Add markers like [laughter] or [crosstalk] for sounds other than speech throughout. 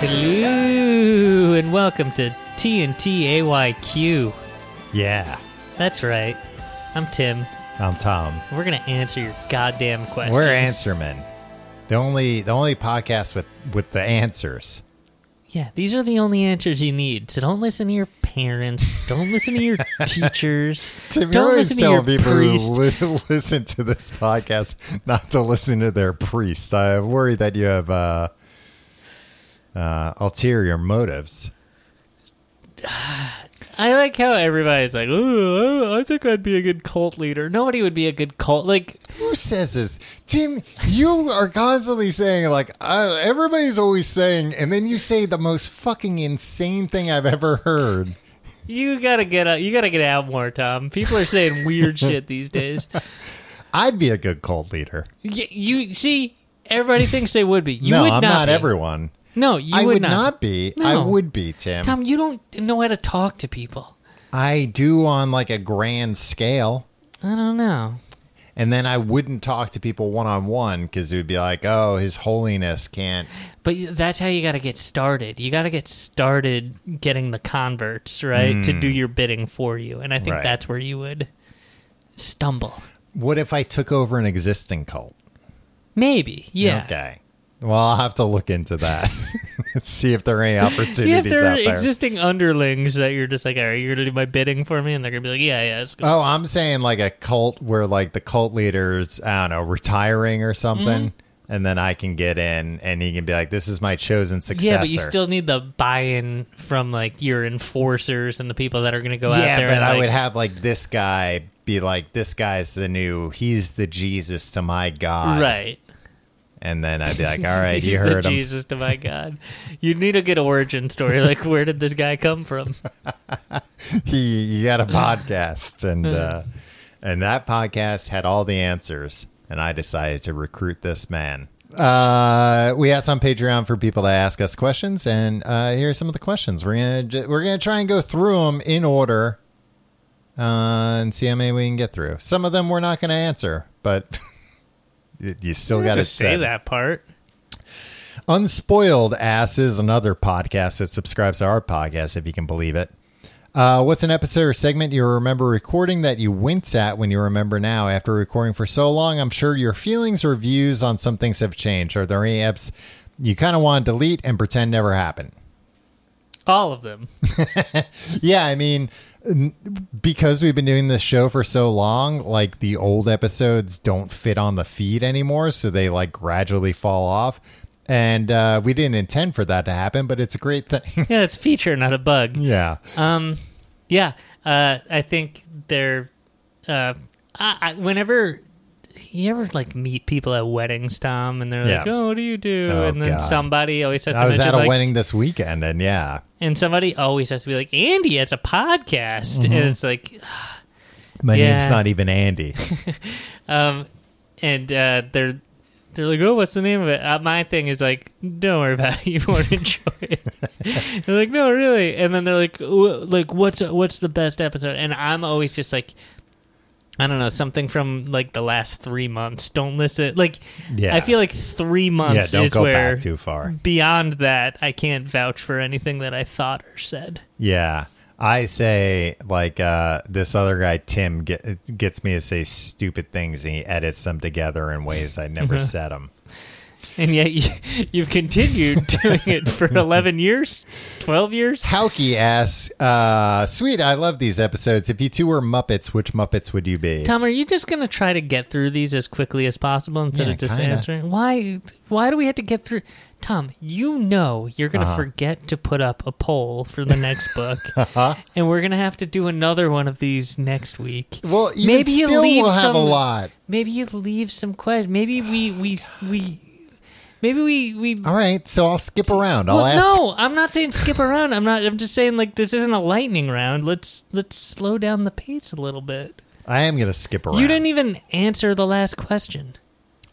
Hello and welcome to TNT AYQ. Yeah, That's right. I'm Tim. I'm Tom. We're gonna answer your goddamn questions. We're Answermen. The only the only podcast with with the answers. Yeah, these are the only answers you need. So don't listen to your parents. Don't listen to your [laughs] teachers. Tim, don't always listen to your people priest. who li- listen to this podcast not to listen to their priest. I worry that you have uh, uh, ulterior motives. [sighs] I like how everybody's like, "Oh, I I think I'd be a good cult leader." Nobody would be a good cult. Like, Who says this? Tim, you are constantly saying, like, uh, everybody's always saying, and then you say the most fucking insane thing I've ever heard. you gotta get out. You gotta get out more, Tom. People are saying weird [laughs] shit these days. I'd be a good cult leader. Y- You see, everybody thinks they would be. You no, would I'm not. not everyone. No, you I would, would not, be. I would be, Tim. Tom, you don't know how to talk to people. I do on like a grand scale. I don't know. And then I wouldn't talk to people one on one because it would be like, oh, His Holiness can't. But that's how you got to get started. You got to get started getting the converts, right? To do your bidding for you. And I think Hmm. Right. that's where you would stumble. What if I took over an existing cult? Maybe. Yeah. Okay. Well, I'll have to look into that. [laughs] See if there are any opportunities Yeah, if there are out there. existing underlings that you're just like, all right, you're going to do my bidding for me? And they're going to be like, yeah, yeah. It's good. oh, I'm saying like a cult where like the cult leader's, I don't know, retiring or something. Mm-hmm. And then I can get in and he can be like, this is my chosen successor. yeah, but you still need the buy-in from like your enforcers and the people that are going to go out there. yeah, but and, I like, would have like this guy be like, this guy's the new, he's the Jesus to my God. right. And then I'd be like, [laughs] all right, you heard him. Jesus to my God. You need a good origin story. Like, where did this guy come from? [laughs] He, he had a podcast, and [laughs] uh, and that podcast had all the answers. And I decided to recruit this man. Uh, we asked on Patreon for people to ask us questions, and uh, here are some of the questions. We're gonna j- we're gonna try and go through them in order, uh, and see how many we can get through. Some of them we're not going to answer, but you still got to say that part. Unspoiled Ass is another podcast that subscribes to our podcast, if you can believe it. Uh, what's an episode or segment you remember recording that you wince at when you remember now? After recording for so long, I'm sure your feelings or views on some things have changed. Are there any eps you kind of want to delete and pretend never happened? All of them. [laughs] Yeah, I mean, because we've been doing this show for so long, like the old episodes don't fit on the feed anymore, so they like gradually fall off. And uh, we didn't intend for that to happen, but it's a great thing. [laughs] Yeah, it's feature, not a bug. yeah. Um, yeah, uh, I think they're. Uh, I, I, whenever you ever like meet people at weddings, Tom, and they're like, Yeah. "Oh, what do you do?" Oh, and then God. somebody always has to I was mention at a like, wedding this weekend, and yeah, and somebody always has to be like, "Andy it's a podcast," and it's like, [sighs] my Yeah. name's not even Andy. [laughs] [laughs] um, and uh, they're they're like, "Oh, what's the name of it?" Uh, my thing is like, "Don't worry about it. [laughs] You won't enjoy it." they're like, "No, really," and then they're like, "Wh- "Like, what's what's the best episode?" And I'm always just like. I don't know something from like the last three months. Don't listen. Like, Yeah. I feel like three yeah, months don't is go where back too far. beyond that I can't vouch for anything that I thought or said. Yeah. I say like uh, this other guy Tim get, gets me to say stupid things and he edits them together in ways I never Uh-huh. said them. And yet you, [laughs] you've continued [laughs] doing it for 11 years, 12 years. Hauke asks, uh, "Sweet, I love these episodes. If you two were Muppets, which Muppets would you be?" Tom, are you just going to try to get through these as quickly as possible instead Yeah, of just kinda. answering? Why why do we have to get through Tom, you know you're going to Uh-huh. forget to put up a poll for the next [laughs] book. Uh-huh. And we're going to have to do another one of these next week. Well, Maybe you leave we'll have some- a lot. Maybe you leave some questions. Maybe we we we maybe we we All right, so I'll skip around. I'll well, ask. no, I'm not saying skip around. I'm not. I'm just saying like this isn't a lightning round. Let's let's slow down the pace a little bit. I am gonna skip around. You didn't even answer the last question.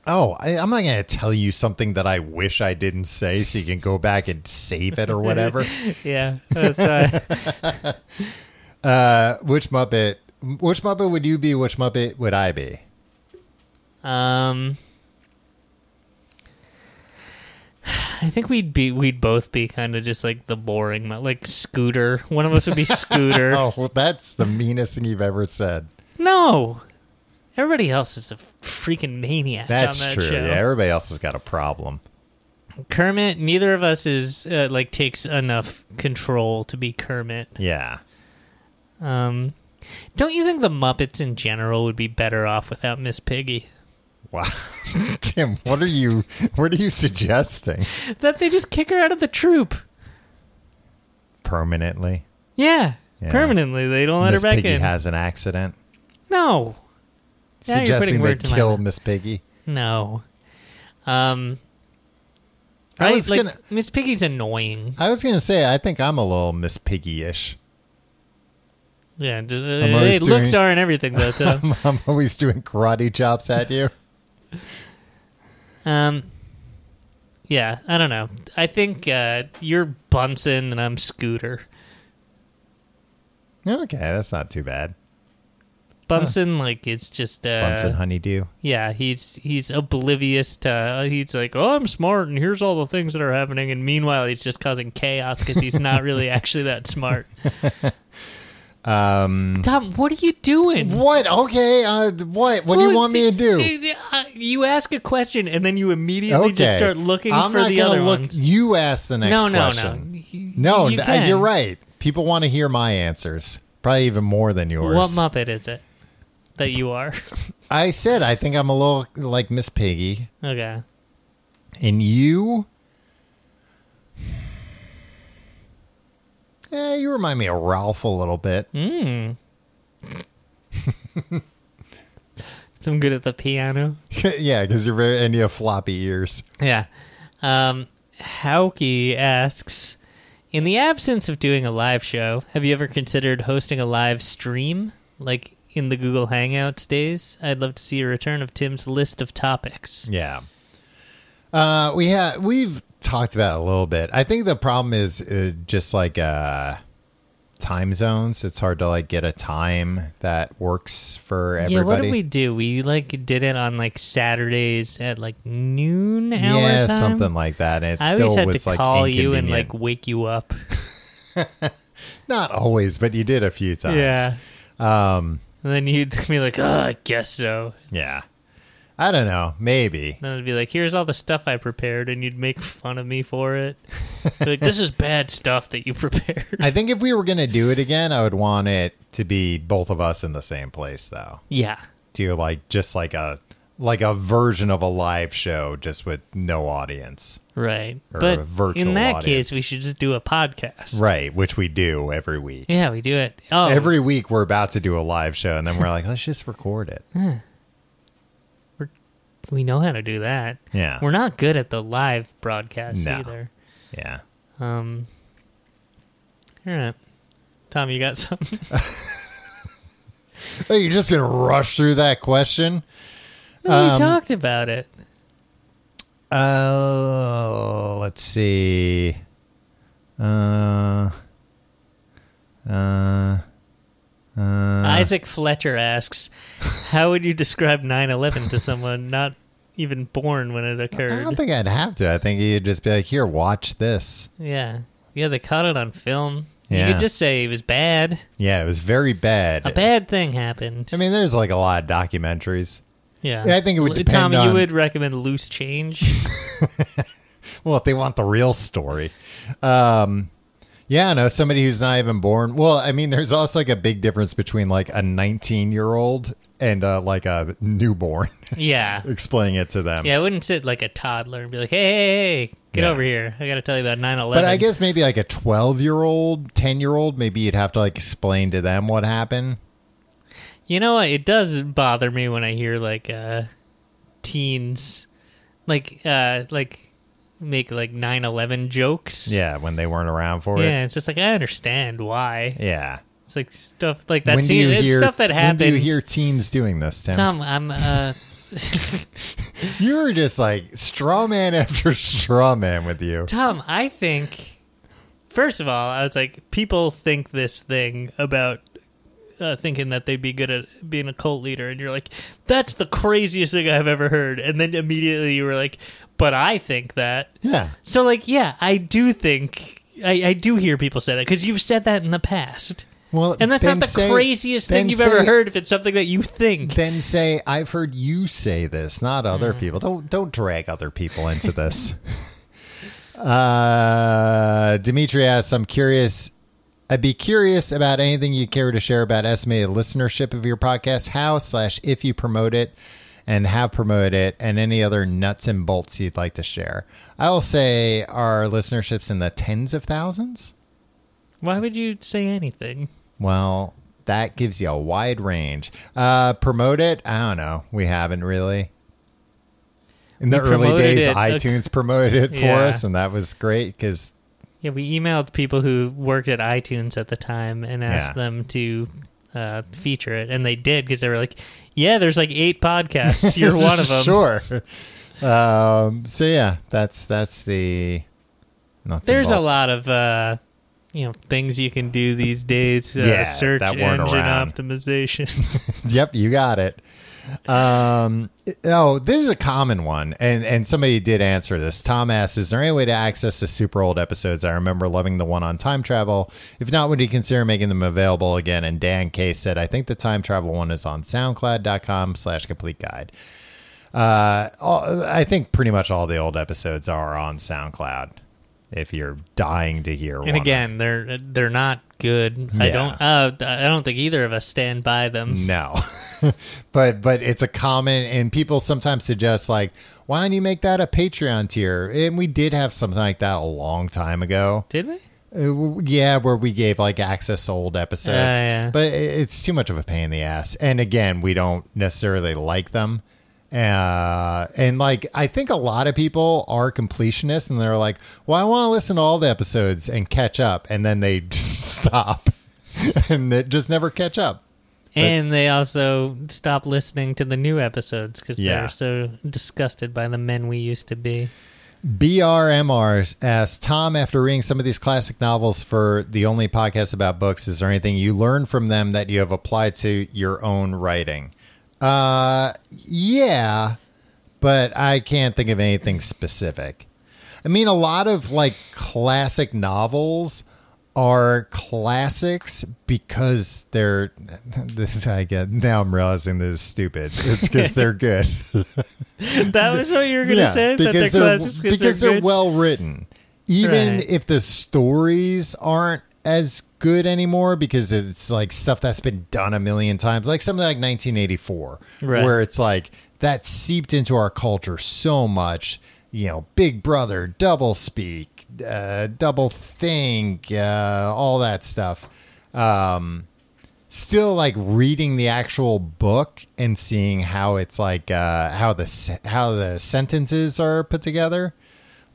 Oh, I, I'm not gonna tell you something that I wish I didn't say, so you can go back and save it or whatever. [laughs] Yeah, that's [laughs] uh, which Muppet? Which Muppet would you be? Which Muppet would I be? um. I think we'd be we'd both be kind of just like the boring like Scooter. One of us would be Scooter. [laughs] Oh, well, that's the meanest thing you've ever said. No. Everybody else is a freaking maniac That's that true. show. Yeah, everybody else has got a problem. Kermit, neither of us is uh, like takes enough control to be Kermit. Yeah. Um, don't you think the Muppets in general would be better off without Miss Piggy? Wow. [laughs] Tim, what are you what are you suggesting? That they just kick her out of the troop. Permanently? Yeah, Yeah. permanently. They don't let Miss her back Piggy in. has an accident. no, Now Suggesting they kill. Miss Piggy. no. Um, I was like gonna Miss Piggy's annoying. I was gonna say I think I'm a little Miss Piggy ish. Yeah, d- uh, hey, looks are and everything though. Too. I'm, I'm always doing karate chops at you. Um, yeah, I don't know. I think uh, you're Bunsen and I'm Scooter. Okay, that's not too bad. Bunsen, like it's just uh, Bunsen honeydew. yeah, he's he's oblivious to. Uh, he's like, oh, I'm smart, and here's all the things that are happening, and meanwhile, he's just causing chaos because he's not really [laughs] actually that smart. [laughs] Um Tom, what are you doing? What? Okay, uh what? What do you want me to do? [laughs] uh, You ask a question and then you immediately Okay. just start looking I'm for not the gonna other look. ones. You ask the next question. No, no, question. no. No, You can. you're right. People want to hear my answers. Probably even more than yours. What Muppet is it that you are? I said I think I'm a little like Miss Piggy, okay. and you. Yeah, you remind me of Rowlf a little bit. Mm. so I'm good at the piano. [laughs] yeah, because you're very and you have floppy ears. Yeah. Um, Hauke asks, in the absence of doing a live show, have you ever considered hosting a live stream, like in the Google Hangouts days? I'd love to see a return of Tim's list of topics. Yeah. Uh, we have we've talked about a little bit. I think the problem is uh, just like uh, time zones. It's hard to like get a time that works for everybody. Yeah, what did we do? We like did it on like Saturdays at like noon hour Yeah, time? something like that. And it I still always had was to like call you and like wake you up. [laughs] not always, but you did a few times. Yeah. Um. And then you'd [laughs] be like, oh, I guess so. Yeah. I don't know. Maybe. Then I'd be like, here's all the stuff I prepared, and you'd make fun of me for it. [laughs] Like, this is bad stuff that you prepared. I think if we were gonna do it again, I would want it to be both of us in the same place, though. yeah. Do like just like a like a version of a live show, just with no audience. Right. Or but a virtual in that audience. case, we should just do a podcast. Right, which we do every week. Yeah, we do it. Oh, Every week we're about to do a live show, and then we're like, let's just record it. Hmm. We know how to do that. Yeah. We're not good at the live broadcast No. either. Yeah. Um. All right. Tom, you got something? [laughs] Oh, you're just gonna rush through that question? No, Um, we talked about it. Uh, let's see. Uh, uh, uh, Isaac Fletcher asks, "How would you describe 9/11 to someone not even born when it occurred?" I don't think I'd have to. I think you'd just be like, "Here, watch this." Yeah. Yeah, they caught it on film. You could just say it was bad. Yeah, it was very bad. A bad thing happened. I mean, there's like a lot of documentaries. Yeah. Yeah, I think it would depend Tom, you would recommend Loose Change? [laughs] Well, if they want the real story. Um, yeah, no, somebody who's not even born. Well, I mean, there's also like a big difference between like a 19 year old and uh, like a newborn. [laughs] yeah. Explaining it to them. Yeah, I wouldn't sit like a toddler and be like, hey, hey, hey, get Yeah. over here. I got to tell you about 9 11. But I guess maybe like a 12 year old, 10 year old, maybe you'd have to like explain to them what happened. You know what? It does bother me when I hear like uh, teens, like, uh, like, make like 9-11 jokes Yeah, when they weren't around for it. yeah it's just like i understand why Yeah. it's like stuff like that when do you it's hear stuff that when do you hear teens doing this, Tim? tom i'm uh [laughs] You were just like straw man after straw man with you. tom i think first of all i was like people think this thing about uh, thinking that they'd be good at being a cult leader and you're like that's the craziest thing i've ever heard and then immediately you were like but I think that. Yeah. So, like, yeah, I do think I, I do hear people say that because you've said that in the past, Well, and that's not the say- craziest thing you've ever heard. If it's something that you think, Then say, "I've heard you say this, not other Mm. people." Don't don't drag other people into this. [laughs] uh, Dimitri asks, "I'm curious. I'd be curious about anything you care to share about estimated listenership of your podcast, how slash if you promote it." And have promoted it, and any other nuts and bolts you'd like to share. I will say our listenership's in the tens of thousands. why would you say anything? Well, that gives you a wide range. Uh, promote it? I don't know. We haven't really. In the We early days, it, iTunes promoted it for Yeah. us, and that was great because Yeah, we emailed people who worked at iTunes at the time and asked Yeah. them to uh, feature it, and they did because they were like, "Yeah, there's like eight podcasts. You're [laughs] one of them." sure. um, so yeah, that's that's the. nuts There's a lot of uh, you know things you can do these days. Uh, Yeah, search engine optimization. [laughs] Yep, you got it. Um, oh, this is a common one, and and somebody did answer this. Tom asks, "Is there any way to access the super old episodes? I remember loving the one on time travel. If not, would you consider making them available again?" And Dan K said, "I think the time travel one is on SoundCloud.com/slash Complete Guide. Uh, I think pretty much all the old episodes are on SoundCloud. If you're dying to hear one, and again, they're they're not good. I don't. Uh, I don't think either of us stand by them. No. [laughs] but but it's a common and people sometimes suggest like why don't you make that a Patreon tier? And we did have something like that a long time ago. Did we? Uh, yeah, where we gave like access to old episodes. Yeah, yeah. But it's too much of a pain in the ass. And again, we don't necessarily like them. Uh, and like I think a lot of people are completionists and they're like, "Well, I want to listen to all the episodes and catch up." And then they [laughs] just stop [laughs] and they just never catch up. and they also stop listening to the new episodes because Yeah. they're so disgusted by the men we used to be. BRMR asks Tom, after reading some of these classic novels for the only podcast about books, is there anything you learned from them that you have applied to your own writing? Uh, yeah, but I can't think of anything specific. I mean, a lot of like classic novels are classics because they're [laughs] this is I get now I'm realizing this is stupid. It's because they're [laughs] good. That was what you were going to say. That they're because they're, because they're, they're well written. Even Right. if the stories aren't as good anymore because it's like stuff that's been done a million times, like something like 1984, Right. where it's like that seeped into our culture so much. You know, Big Brother, double speak, uh, double think, uh, all that stuff. Um, still like reading the actual book and seeing how it's like uh how the se- how the sentences are put together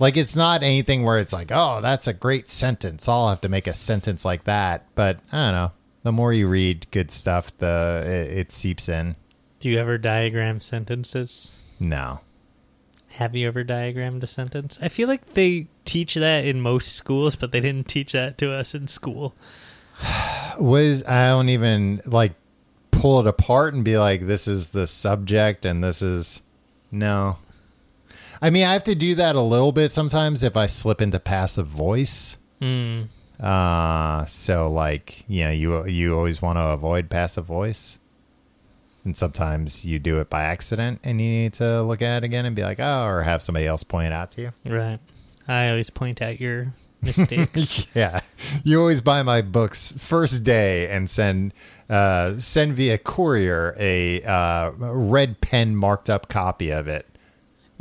like it's not anything where it's like oh that's a great sentence i'll have to make a sentence like that but i don't know the more you read good stuff the it, it seeps in Do you ever diagram sentences? no Have you ever diagrammed a sentence? I feel like they teach that in most schools, but they didn't teach that to us in school. [sighs] was i don't even like pull it apart and be like this is the subject and this is no i mean i have to do that a little bit sometimes if i slip into passive voice Hmm. uh so like you know you you always want to avoid passive voice and sometimes you do it by accident and you need to look at it again and be like oh or have somebody else point it out to you Right. I always point out your [laughs] mistakes. yeah you always buy my books first day and send uh send via courier a uh red pen marked up copy of it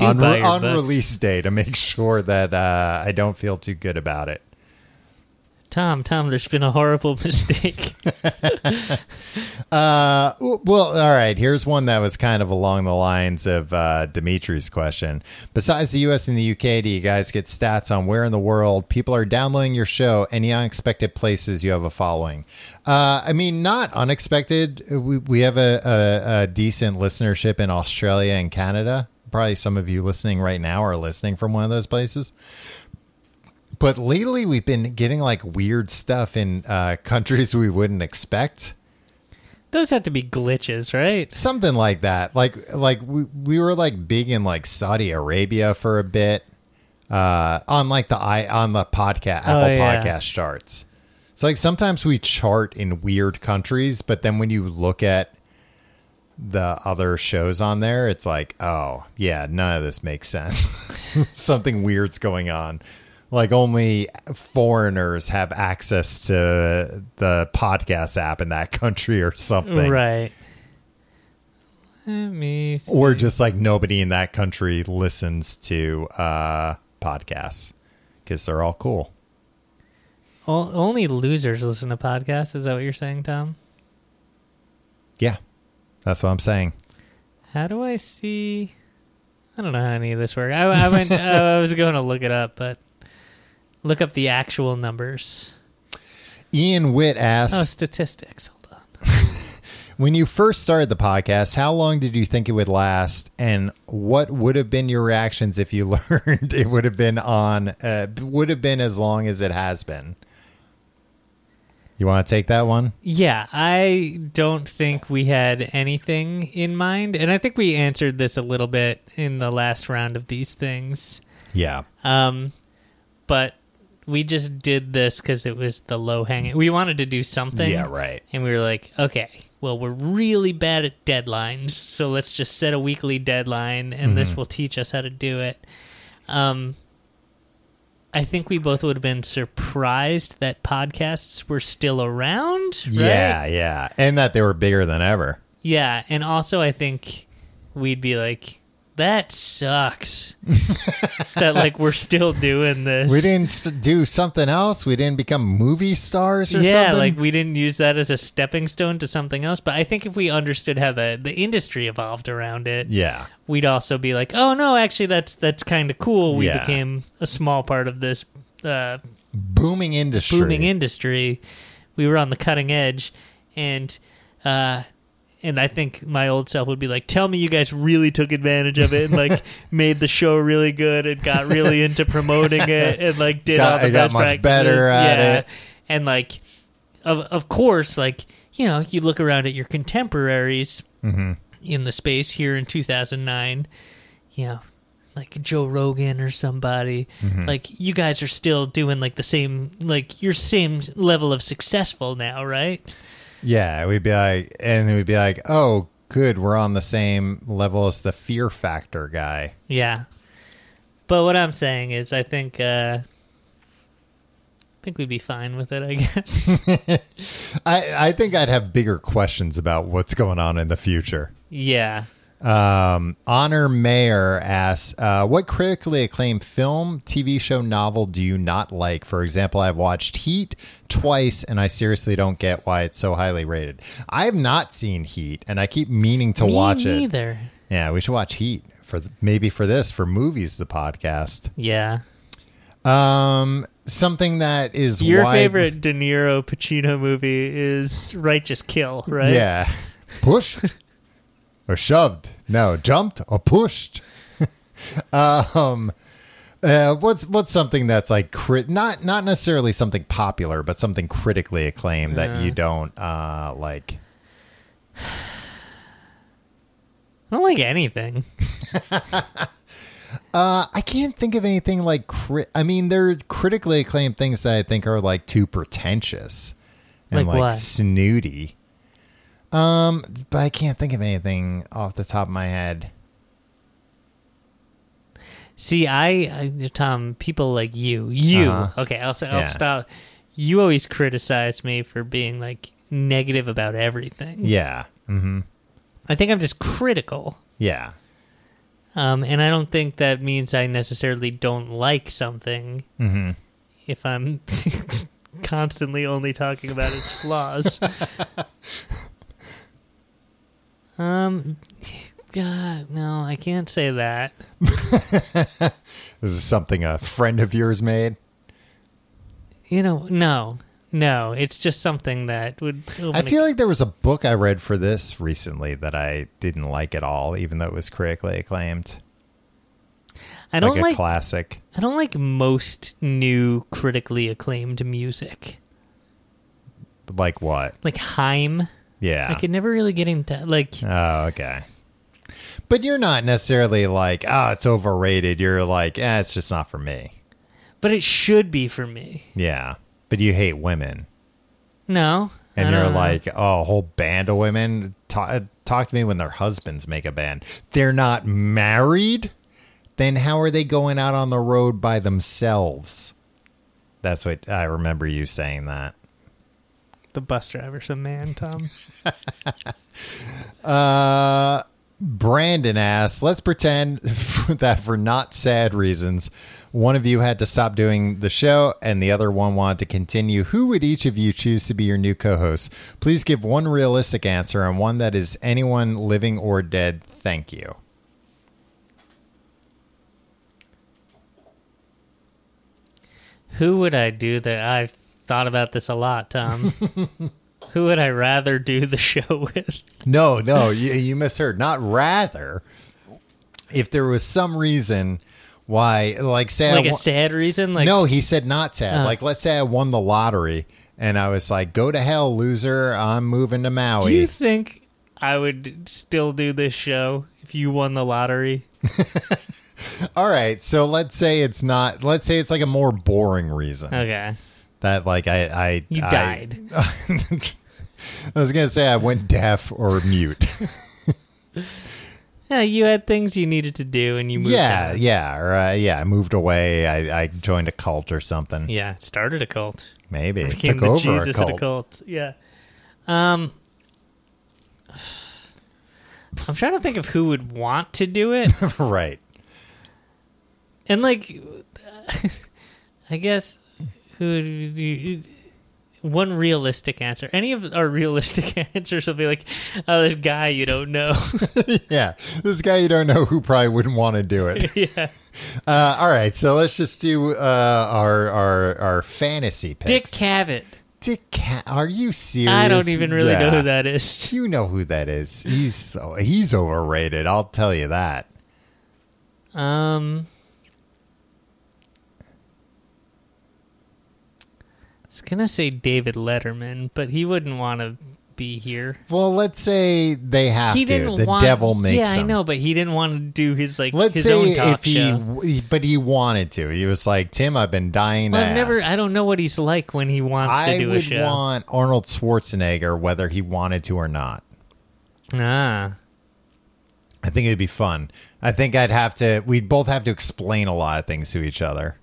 on, your on release day to make [laughs] sure that uh i don't feel too good about it Tom, Tom, there's been a horrible [laughs] mistake. [laughs] Uh, well, all right. Here's one that was kind of along the lines of uh, Dimitri's question. Besides the U.S. and the U.K., do you guys get stats on where in the world people are downloading your show? Any unexpected places you have a following? Uh, I mean, not unexpected. We we have a, a, a decent listenership in Australia and Canada. Probably some of you listening right now are listening from one of those places but lately we've been getting like weird stuff in uh, countries we wouldn't expect. Those have to be glitches, right? something like that. Like like we, we were like big in like Saudi Arabia for a bit. Uh on like the i on the podcast Apple Oh, yeah. podcast charts. So like sometimes we chart in weird countries, but then when you look at the other shows on there, it's like, oh yeah, none of this makes sense. [laughs] Something weird's going on. Like only foreigners have access to the podcast app in that [laughs] country or something. Right. Let me see. or just like nobody in that country listens to uh podcasts because they're all cool O- only losers listen to podcasts. Is that what you're saying, Tom? yeah that's what i'm saying How do I see? I don't know how any of this works. I, I went. [laughs] I was going to look it up, but look up the actual numbers. ian witt asks. Oh, statistics. Hold on. [laughs] [laughs] when you first started the podcast how long did you think it would last and what would have been your reactions if you learned it would have been on uh, would have been as long as it has been you want to take that one Yeah, I don't think we had anything in mind, and I think we answered this a little bit in the last round of these things. yeah Um, but we just did this because it was the low hanging. We wanted to do something. yeah right And we were like, okay, well, we're really bad at deadlines, so let's just set a weekly deadline, and this will teach us how to do it. Um, I think we both would have been surprised that podcasts were still around. Right? yeah yeah and that they were bigger than ever Yeah, and also I think we'd be like, that sucks. [laughs] that like we're still doing this. We didn't st- do something else. We didn't become movie stars or yeah, something. like we didn't use that as a stepping stone to something else. But I think if we understood how the, the industry evolved around it, yeah, we'd also be like, oh no, actually that's that's kind of cool. We Yeah. became a small part of this uh, booming industry. booming industry. We were on the cutting edge, and uh, and I think my old self would be like, "Tell me you guys really took advantage of it and like [laughs] made the show really good and got really into promoting it and like did Got- all the best much practices." better at yeah. it. and like, of of course, like you know, you look around at your contemporaries Mm-hmm. in the space here in 2009, you know. Like Joe Rogan or somebody, Mm-hmm. like you guys are still doing like the same, like your same level of successful now, right? Yeah, we'd be like, and we'd be like, oh, good, we're on the same level as the Fear Factor guy. Yeah. But what I'm saying is, I think, uh, I think we'd be fine with it. I guess. [laughs] I I think I'd have bigger questions about what's going on in the future. yeah. Um, Honor Mayer asks, uh, "What critically acclaimed film, TV show, novel do you not like? For example, I've watched Heat twice, and I seriously don't get why it's so highly rated. I have not seen Heat, and I keep meaning to Me watch it. neither. Yeah, we should watch Heat for th- maybe for this for movies, the podcast. Yeah. Um, something that is Your wide- favorite De Niro Pacino movie is Righteous Kill, right? Yeah, pushed [laughs] or shoved. No, jumped or pushed. [laughs] um, uh, what's what's something that's like crit not not necessarily something popular, but something critically acclaimed that you don't uh like. I don't like anything. [laughs] Uh, I can't think of anything like crit. I mean, there are critically acclaimed things that I think are like too pretentious and Like like, snooty. Um, but I can't think of anything off the top of my head. See, I, I Tom, people like you, you. Uh-huh. Okay, I'll I'll Yeah. stop. You always criticize me for being like negative about everything. Yeah. Mm-hmm. I think I'm just critical. Yeah. Um, and I don't think that means I necessarily don't like something Mm-hmm. if I'm [laughs] constantly only talking about its flaws. [laughs] um, [laughs] God, no, I can't say that. [laughs] This is something a friend of yours made. You know, no, no, it's just something that would. I feel like there was a book I read for this recently that I didn't like at all, even though it was critically acclaimed. I don't like a like. classic. I don't like most new critically acclaimed music, Like what? like Haim Yeah. I could never really get into like. Oh, okay. But you're not necessarily like, oh, it's overrated. You're like, eh, it's just not for me. But it should be for me. Yeah. But you hate women. No. And I you're don't know. like, oh, a whole band of women. Ta- talk to me when their husbands make a band. They're not married? Then how are they going out on the road by themselves? That's what I remember you saying that. The bus driver's a man, Tom. [laughs] Uh, Brandon asks, let's pretend [laughs] that for not sad reasons, one of you had to stop doing the show and the other one wanted to continue. Who would each of you choose to be your new co host? Please give one realistic answer and one that is anyone living or dead. Thank you. Who would I do that? I've thought about this a lot, Tom. [laughs] Who would I rather do the show with? No, no, you, you misheard. Not rather. If there was some reason why, like, say, Like I a wa- sad reason? Like no, he said not sad. Oh. Like, let's say I won the lottery and I was like, go to hell, loser. I'm moving to Maui. Do you think I would still do this show if you won the lottery? [laughs] All right. So let's say it's not, let's say it's like a more boring reason Okay. That, like, I, I, You I- died. [laughs] I was going to say I went deaf or mute. Yeah, you had things you needed to do and you moved yeah. on. Yeah. Or, uh, yeah. I moved away. I, I joined a cult or something. Yeah, started a cult. Maybe. Became Took the over Jesus a cult. the cult. Yeah. Um I'm trying to think of who would want to do it. [laughs] right. And like, [laughs] I guess who one realistic answer. Any of our realistic [laughs] answers will be like, "Oh, this guy you don't know." [laughs] yeah. This guy you don't know who probably wouldn't want to do it. [laughs] yeah, Uh, all right, so let's just do uh, our our our fantasy picks. Dick Cavett. Dick, Ca- are you serious? I don't even really know who that is. You know who that is. He's so, he's overrated. I'll tell you that. Um, was gonna say David Letterman, but he wouldn't want to be here. Well, let's say they have He to. didn't the want. devil makes Yeah, I know, but he didn't want to do his like Let's his say own talk if he, show. w- but he wanted to. He was like, Tim, I've been dying Well, I've never. I don't know what he's like when he wants I to do a show. I would want Arnold Schwarzenegger whether he wanted to or not. ah, I think it'd be fun. I think I'd have to. We'd both have to explain a lot of things to each other.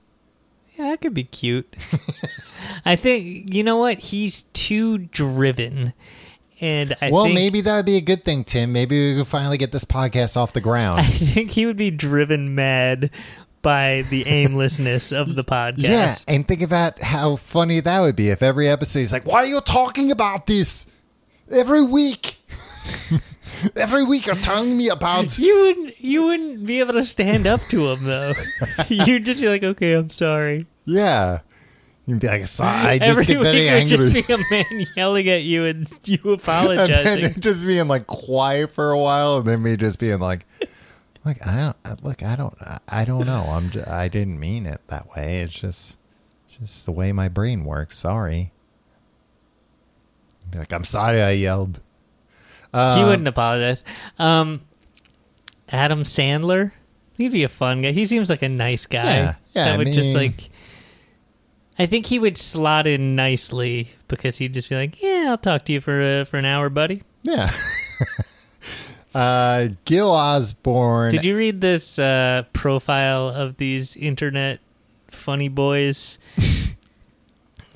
Yeah, that could be cute. I think you know what he's too driven, and I well, think, maybe that would be a good thing, Tim. Maybe we could finally get this podcast off the ground. [laughs] I think he would be driven mad by the [laughs] aimlessness of the podcast. yeah, and think about how funny that would be if every episode he's like, "Why are you talking about this every week? [laughs] every week you're telling me about." You wouldn't you wouldn't be able to stand up to him though. [laughs] You'd just be like, okay, I'm sorry. Yeah, you'd be like, "Sorry, I just Every get very week angry." just be a man [laughs] yelling at you and you and apologizing. then just being like quiet for a while, and then me just being like, "Like I don't look, I don't, I- I don't know. I'm, just, I didn't mean it that way. It's just, just the way my brain works. Sorry." Be like, "I'm sorry, I yelled." He Um, wouldn't apologize. Um, Adam Sandler, he'd be a fun guy. He seems like a nice guy. Yeah, yeah, that I would just mean- like. I think he would slot in nicely because he'd just be like, "Yeah, I'll talk to you for uh, for an hour, buddy." Yeah. [laughs] uh, Gil Osborne. Did you read this uh, profile of these internet funny boys? [laughs]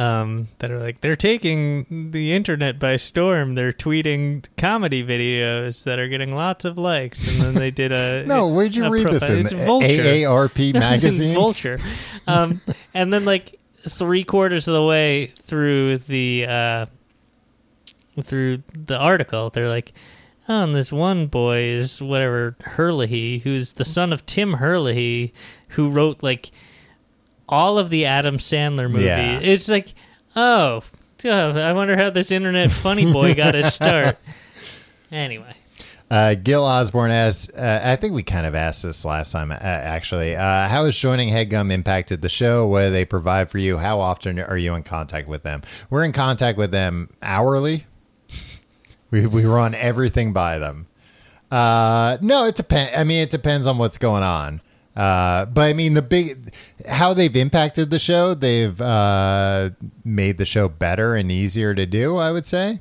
um, that are like they're taking the internet by storm. They're tweeting comedy videos that are getting lots of likes, and then they did a [laughs] No, where'd you read this in? It's Vulture. AARP [laughs] No, in magazine. Vulture. Um, [laughs] and then like three quarters of the way through the uh, through the article, they're like, "Oh, and this one boy is whatever Herlihy, who's the son of Tim Herlihy, who wrote like all of the Adam Sandler movies." Yeah. It's like, oh, oh, I wonder how this internet funny boy got his start. [laughs] Anyway, Uh, Gil Osborne asks, uh, I think we kind of asked this last time, uh, actually. Uh, how has joining Headgum impacted the show? What do they provide for you? How often are you in contact with them? We're in contact with them hourly. [laughs] We we run everything by them. Uh, no, it depends. I mean, it depends on what's going on. Uh, but I mean, the big how they've impacted the show, they've uh, made the show better and easier to do. I would say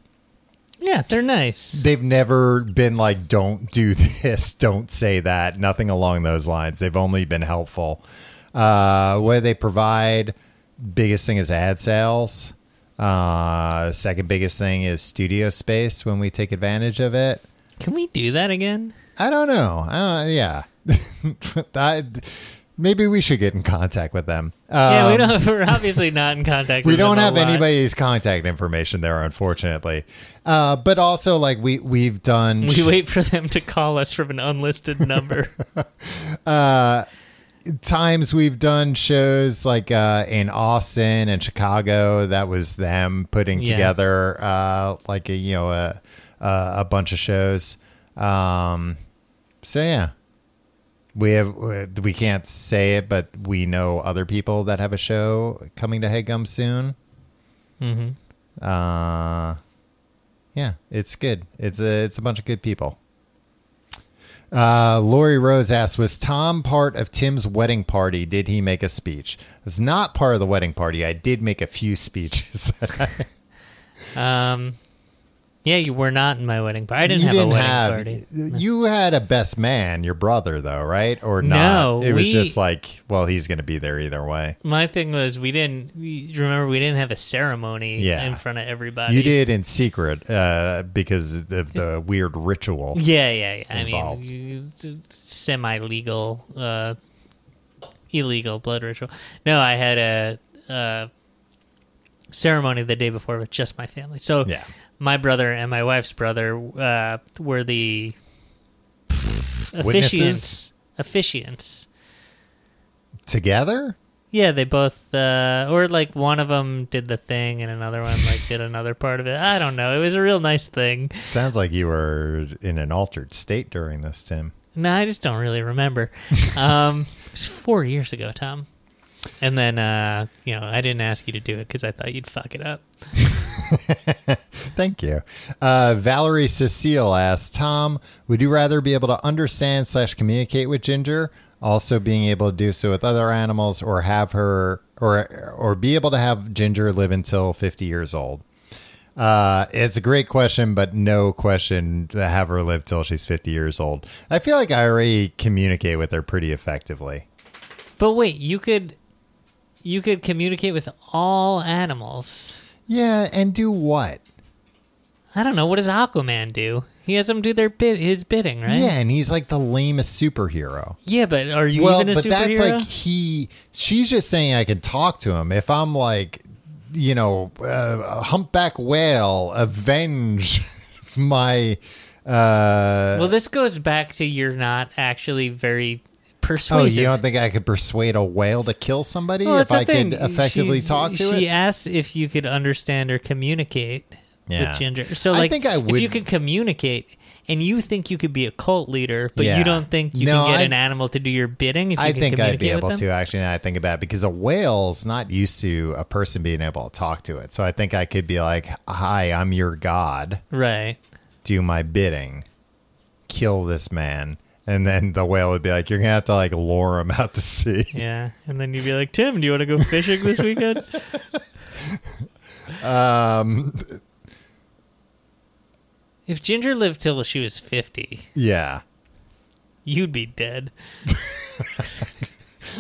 Yeah, they're nice. they've never been like, "Don't do [laughs] this, don't say that," nothing along those lines. They've only been helpful. Uh, what they provide? Biggest thing is ad sales. Uh, second biggest thing is studio space when we take advantage of it. Can we do that again? I don't know. Uh, yeah. I, maybe we should get in contact with them. yeah, we Um, don't. We're obviously not in contact. We don't have anybody's contact information there, unfortunately. Uh, but also, like we we've done. We wait for them to call us from an unlisted number. [laughs] uh, times we've done shows like uh, in Austin and Chicago. That was them putting Yeah. together uh, like a you know a a, a bunch of shows. Um, so yeah, we have we can't say it, but we know other people that have a show coming to Headgum soon. hmm Uh, yeah, it's good. It's a it's a bunch of good people. Uh, Lori Rose asks, "Was Tom part of Tim's wedding party? Did he make a speech?" I was not part of the wedding party. I did make a few speeches. [laughs] Um, yeah, you were not in my wedding party. I didn't you have didn't a wedding have. party. You had a best man, your brother, though, right? Or not? No, it was we- just like, well, he's going to be there either way. My thing was we didn't. we- Remember, we didn't have a ceremony Yeah. in front of everybody. You did in secret uh, because of the weird ritual. Yeah, yeah, yeah. I mean, semi-legal, uh, illegal blood ritual. No, I had a, uh ceremony the day before with just my family. So Yeah. My brother and my wife's brother uh, were the officiants. Officiants. Together? Yeah, they both, uh, or like one of them did the thing and another one like did another part of it. I don't know. It was a real nice thing. Sounds like you were in an altered state during this, Tim. No, I just don't really remember. [laughs] Um, it was four years ago, Tom. And then, uh, you know, I didn't ask you to do it because I thought you'd fuck it up. [laughs] [laughs] Thank you. Uh, Valerie Cecile asks, Tom, would you rather be able to understand slash communicate with Ginger, also being able to do so with other animals, or have her or or be able to have Ginger live until fifty years old? Uh, it's a great question, but no question to have her live till she's fifty years old. I feel like I already communicate with her pretty effectively. But wait, you could, you could communicate with all animals. Yeah, and do what? I don't know. What does Aquaman do? He has them do their bid, his bidding, right? Yeah, and he's like the lamest superhero. Yeah, but are you well, even a superhero? but superhero? that's like he. She's just saying I can talk to him. If I'm like, you know, uh, a humpback whale, avenge [laughs] my. Uh, well, this goes back to you're not actually very oh, you don't think I could persuade a whale to kill somebody Well, if I thing. could effectively She's- talk to she it? asked if you could understand or communicate Yeah. with Ginger. So, like, I think I would... if you could communicate and you think you could be a cult leader, but Yeah. you don't think you No, can get I- an animal to do your bidding, if you I think I'd be able to actually. Now I think about it because a whale's not used to a person being able to talk to it. So I think I could be like, "Hi, I'm your god. Right. do my bidding, kill this man. And then the whale would be like, You're gonna have to like lure him out to sea. [laughs] Yeah. And then you'd be like, Tim, do you want to go fishing this weekend? [laughs] Um if Ginger lived till she was 50, yeah. you'd be dead. [laughs]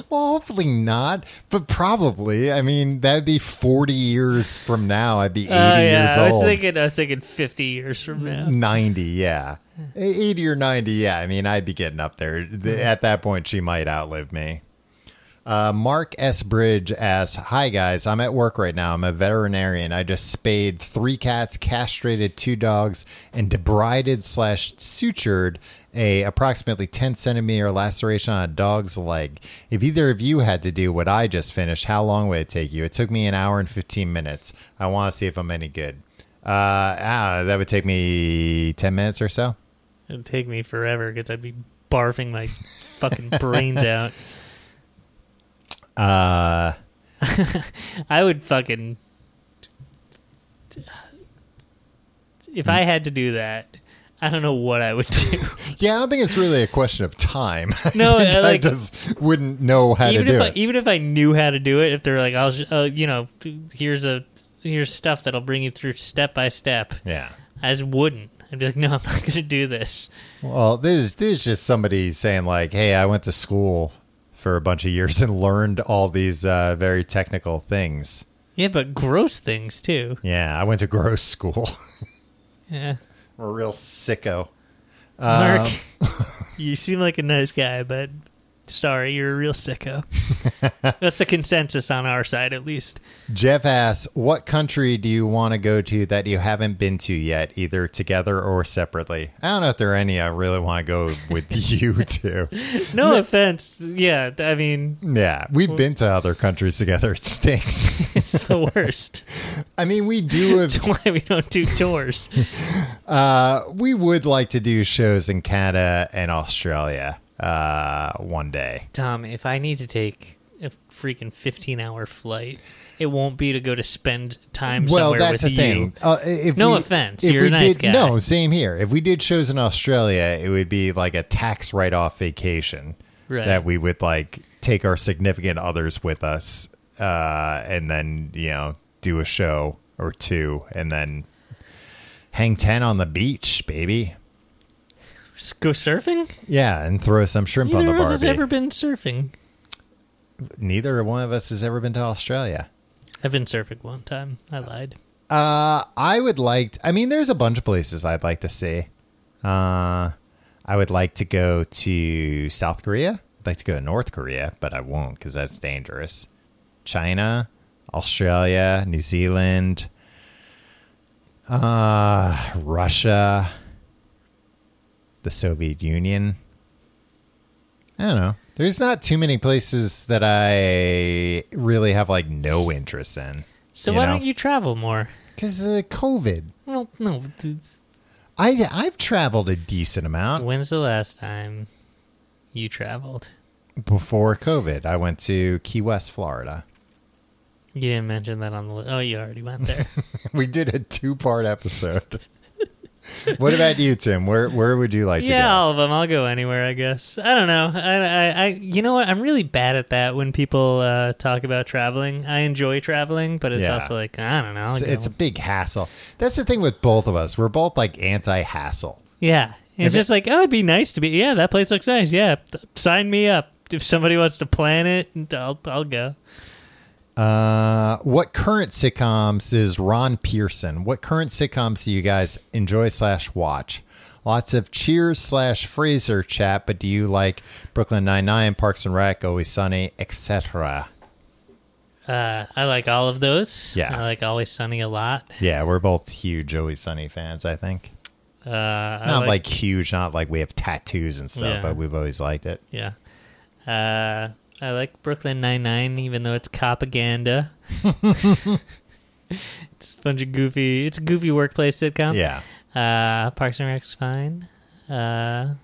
Well, hopefully not, but probably. I mean, that'd be forty years from now. I'd be eighty Uh, yeah, years I was old. thinking, I was thinking 50 years from now. Ninety, yeah. Eighty or ninety, yeah. I mean, I'd be getting up there. At that point, she might outlive me. Uh, Mark S. Bridge asks, "Hi guys, I'm at work right now. I'm a veterinarian. I just spayed three cats, castrated two dogs, and debrided slash sutured a approximately 10 centimeter laceration on a dog's leg. If either of you had to do what I just finished, how long would it take you? It took me an hour and 15 minutes. I want to see if I'm any good. Uh, ah, that would take me 10 minutes or so. It'd take me forever because I'd be barfing my fucking brains [laughs] out. Uh, [laughs] I would fucking. if I had to do that, I don't know what I would do. [laughs] Yeah, I don't think it's really a question of time. [laughs] No, I, think I I just wouldn't know how to if do I, it. even if I knew how to do it, if they're like, I'll, uh, you know, here's a here's stuff that'll bring you through step by step. yeah. I just wouldn't. I'd be like, no, I'm not going to do this. Well, this is, this is just somebody saying like, "Hey, I went to school for a bunch of years and learned all these uh, very technical things." Yeah, but gross things too. Yeah, I went to gross school. [laughs] Yeah, I'm a real sicko. Um, Mark, [laughs] you seem like a nice guy, but sorry, you're a real sicko. [laughs] That's the consensus on our side, at least. Jeff asks, "What country do you want to go to that you haven't been to yet, either together or separately?" I don't know if there are any I really want to go with [laughs] you to. No offense. Yeah, I mean, Yeah, we've been to other countries together. [laughs] It stinks. it's the worst. I mean, we do have That's why we don't do tours. Uh, we would like to do shows in Canada and Australia uh, one day. Tom, if I need to take a freaking 15 hour flight, it won't be to go to spend time Well, somewhere that's with the you. thing. Uh, if No we- offense, if you're we a nice did, guy. No, same here. If we did shows in Australia, it would be like a tax write-off vacation Right. that we would like take our significant others with us, uh, and then you know do a show or two, and then hang ten on the beach, baby. Just go surfing? Yeah, and throw some shrimp on Neither the of us has barbie. ever been surfing. Neither one of us has ever been to Australia. I've been surfing one time. I lied. Uh, I would like. I mean, there's a bunch of places I'd like to see. Uh, I would like to go to South Korea. I'd like to go to North Korea, but I won't because that's dangerous. China, Australia, New Zealand, uh, Russia, the Soviet Union. I don't know. There's not too many places that I really have like no interest in. So why know? don't you travel more? Because uh, COVID. Well, no. I I've traveled a decent amount When's the last time you traveled? before COVID. I went to Key West, Florida. You didn't mention that on the list. Oh, you already went there. [laughs] We did a two part episode. [laughs] what about you, Tim? Where where would you like to go? yeah, all of them. I'll go anywhere, I guess. I don't know. I, I, I you know what? I'm really bad at that when people uh, talk about traveling. I enjoy traveling, but it's Yeah. also like I don't know. I'll It's, go. it's a big hassle. That's the thing with both of us. We're both like anti hassle. yeah. It's just like, oh, it'd be nice to be. Yeah, that place looks nice. Yeah, th- sign me up. If somebody wants to plan it, I'll, I'll go. Uh, what current sitcoms is Ron Pearson? What current sitcoms do you guys enjoy slash watch? Lots of Cheers slash Frasier chat, but do you like Brooklyn Nine Nine, Parks and Rec, Always Sunny, etc.? Uh, I like all of those. Yeah. I like Always Sunny a lot. Yeah, we're both huge Always Sunny fans. I think Uh, I not like, huge, not like we have tattoos and stuff, Yeah. but we've always liked it. Yeah. Uh, I like Brooklyn Nine Nine, even though it's propaganda. [laughs] it's a bunch of goofy. It's a goofy workplace sitcom. Yeah, Uh, Parks and Rec's fine. Uh,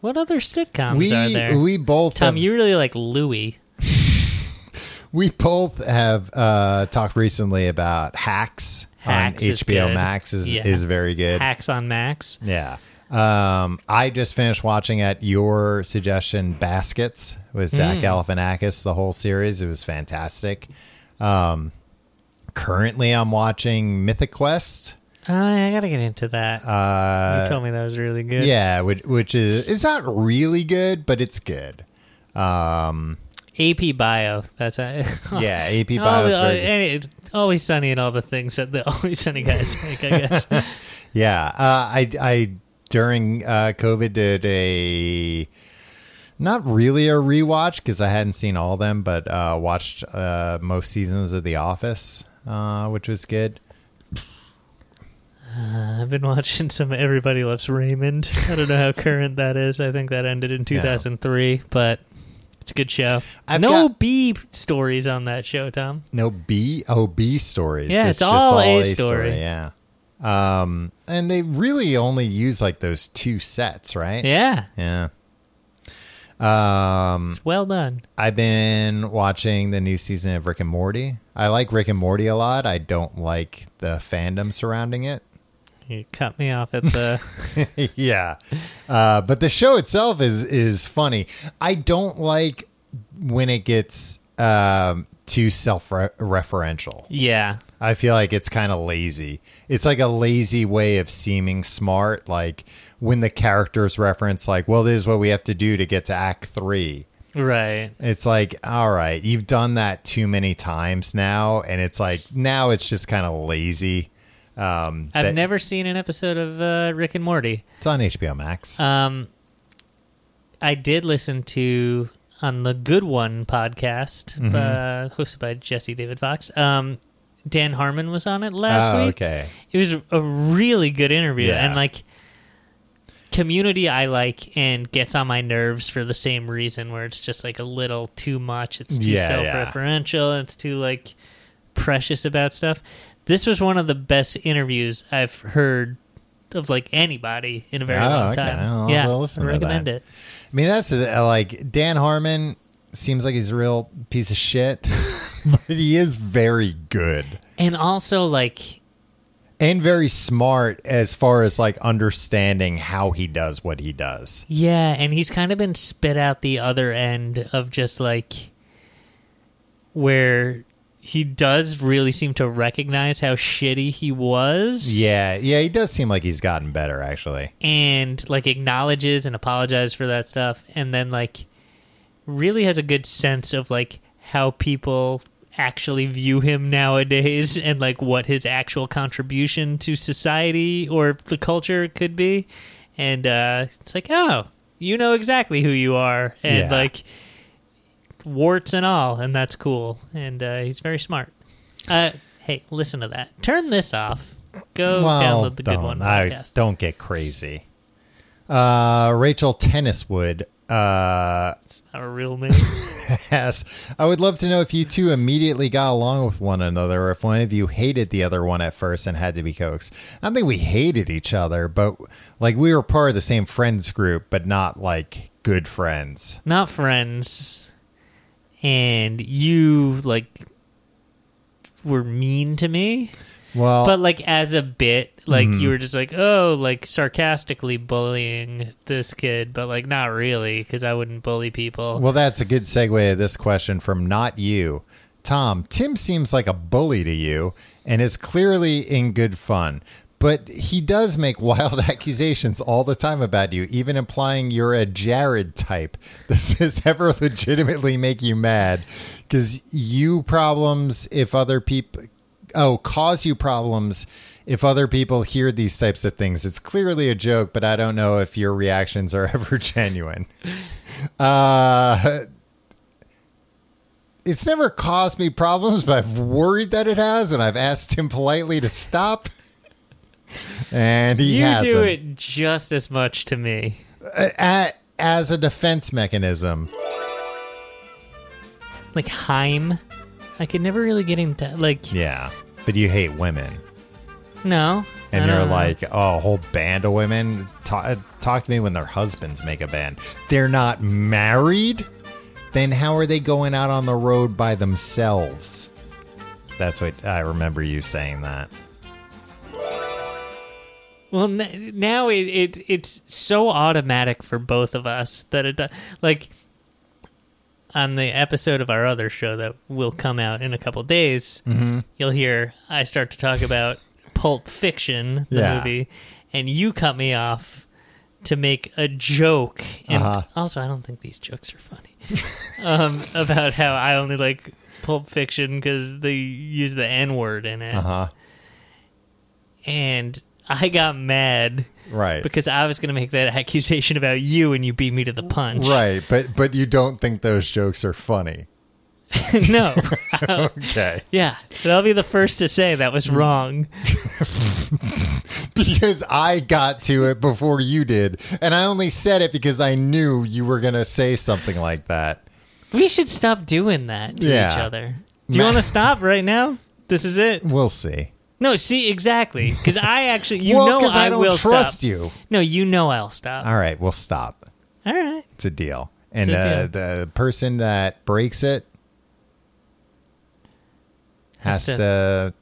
what other sitcoms we are there? we both Tom, have, you really like Louie. [laughs] we both have uh, talked recently about Hacks, Hacks on HBO good. Max is Yeah. is very good. Hacks on Max. Yeah. Um, I just finished watching at your suggestion Baskets with Zach Mm. Galifianakis, the whole series. It was fantastic. Um, currently, I'm watching Mythic Quest. Oh, I gotta get into that. Uh, you told me that was really good. yeah, which, which is it's not really good, but it's good. Um, AP Bio. That's [laughs] a, yeah, AP Bio is the- very good. always sunny and all the things that the [laughs] always sunny guys make. I guess. [laughs] Yeah, uh, I I during uh, COVID did a not really a rewatch because I hadn't seen all of them, but uh, watched uh, most seasons of The Office, uh, which was good. I've been watching some Everybody Loves Raymond. I don't know how current that is. I think that ended in 2003, but it's a good show. I've no got- B stories on that show, Tom. No B O B stories. Yeah, it's just all A story. Yeah, um, and they really only use like those two sets, right? Yeah, Yeah. Um, it's well done. I've been watching the new season of Rick and Morty. I like Rick and Morty a lot. I don't like the fandom surrounding it. You cut me off at the. [laughs] yeah, uh, but the show itself is is funny. I don't like when it gets um, too self referential. yeah. I feel like it's kind of lazy. It's like a lazy way of seeming smart. Like when the characters reference, like, "Well, this is what we have to do to get to Act Three. Right. It's like, all right, you've done that too many times now, and it's like now it's just kind of lazy. Um, I've that- never seen an episode of uh, Rick and Morty. It's on HBO Max. Um, I did listen to on the Good One podcast, Mm-hmm. uh, hosted by Jesse David Fox. Um, Dan Harmon was on it last oh, week. okay. It was a really good interview, Yeah. and like community I like and gets on my nerves for the same reason where it's just like a little too much. It's too Yeah, yeah. self-referential. It's too like precious about stuff. This was one of the best interviews I've heard of like anybody in a very Oh, long okay. time. I'll- yeah, recommend it. I mean, that's uh, like Dan Harmon seems like he's a real piece of shit, [laughs] but he is very good And also like and very smart as far as like understanding how he does what he does. Yeah, and he's kind of been spit out the other end of just like where he does really seem to recognize how shitty he was. Yeah, yeah, he does seem like he's gotten better actually. And like acknowledges and apologizes for that stuff and then like really has a good sense of like how people actually view him nowadays [laughs] and like what his actual contribution to society or the culture could be. And uh it's like, "Oh, you know exactly who you are." And Yeah. like warts and all, and that's cool. And uh, he's very smart. Uh, hey, listen to that. Turn this off. Go well, download the don't, Good One I- don't get crazy. Uh, Rachel Tenniswood uh, It's not a real name. [laughs] Yes. I would love to know if you two immediately got along with one another or if one of you hated the other one at first and had to be coaxed. I don't think we hated each other, but like we were part of the same friends group, but not like good friends. not friends. And you like were mean to me. Well, but like as a bit like Mm-hmm. you were just like oh like sarcastically bullying this kid but like not really because i wouldn't bully people well, that's a good segue to this question from not you. Tom, Tim seems like a bully to you and is clearly in good fun. But he does make [laughs] wild accusations all the time about you, even implying you're a Jared type. Does [laughs] this ever legitimately make you mad? Because you problems if other people, oh, cause you problems if other people hear these types of things. It's clearly a joke, but I don't know if your reactions are [laughs] ever genuine. Uh, it's never caused me problems, but I've worried that it has, and I've asked him politely to stop. And he you hasn't. do it just as much to me A- as a defense mechanism. like Haim i could never really get into like Yeah, but you hate women, no and you're like, oh, a whole band of women. Ta- talk to me when their husbands make a band. They're not married. Then how are they going out on the road by themselves? That's what I remember you saying that. Well, n- now it, it it's so automatic for both of us that it does. Like on the episode of our other show that will come out in a couple days, Mm-hmm. you'll hear I start to talk about Pulp Fiction, the Yeah. movie, and you cut me off to make a joke. And Uh-huh. also, I don't think these jokes are funny [laughs] um, about how I only like Pulp Fiction because they use the N word in it, Uh huh. and I got mad Right. because I was going to make that accusation about you and you beat me to the punch. Right, but but you don't think those jokes are funny. [laughs] no. [laughs] Okay. Yeah. But I'll be the first to say that was wrong. [laughs] Because I got to it before you did, and I only said it because I knew you were going to say something like that. We should stop doing that to Yeah. each other. Do you want to stop right now? This is it. We'll see. No, see exactly because I actually you well, know I, I, don't will trust stop. you. No, you know I'll stop. All right, we'll stop. All right. It's a deal. And a uh, deal. the person that breaks it has Has to.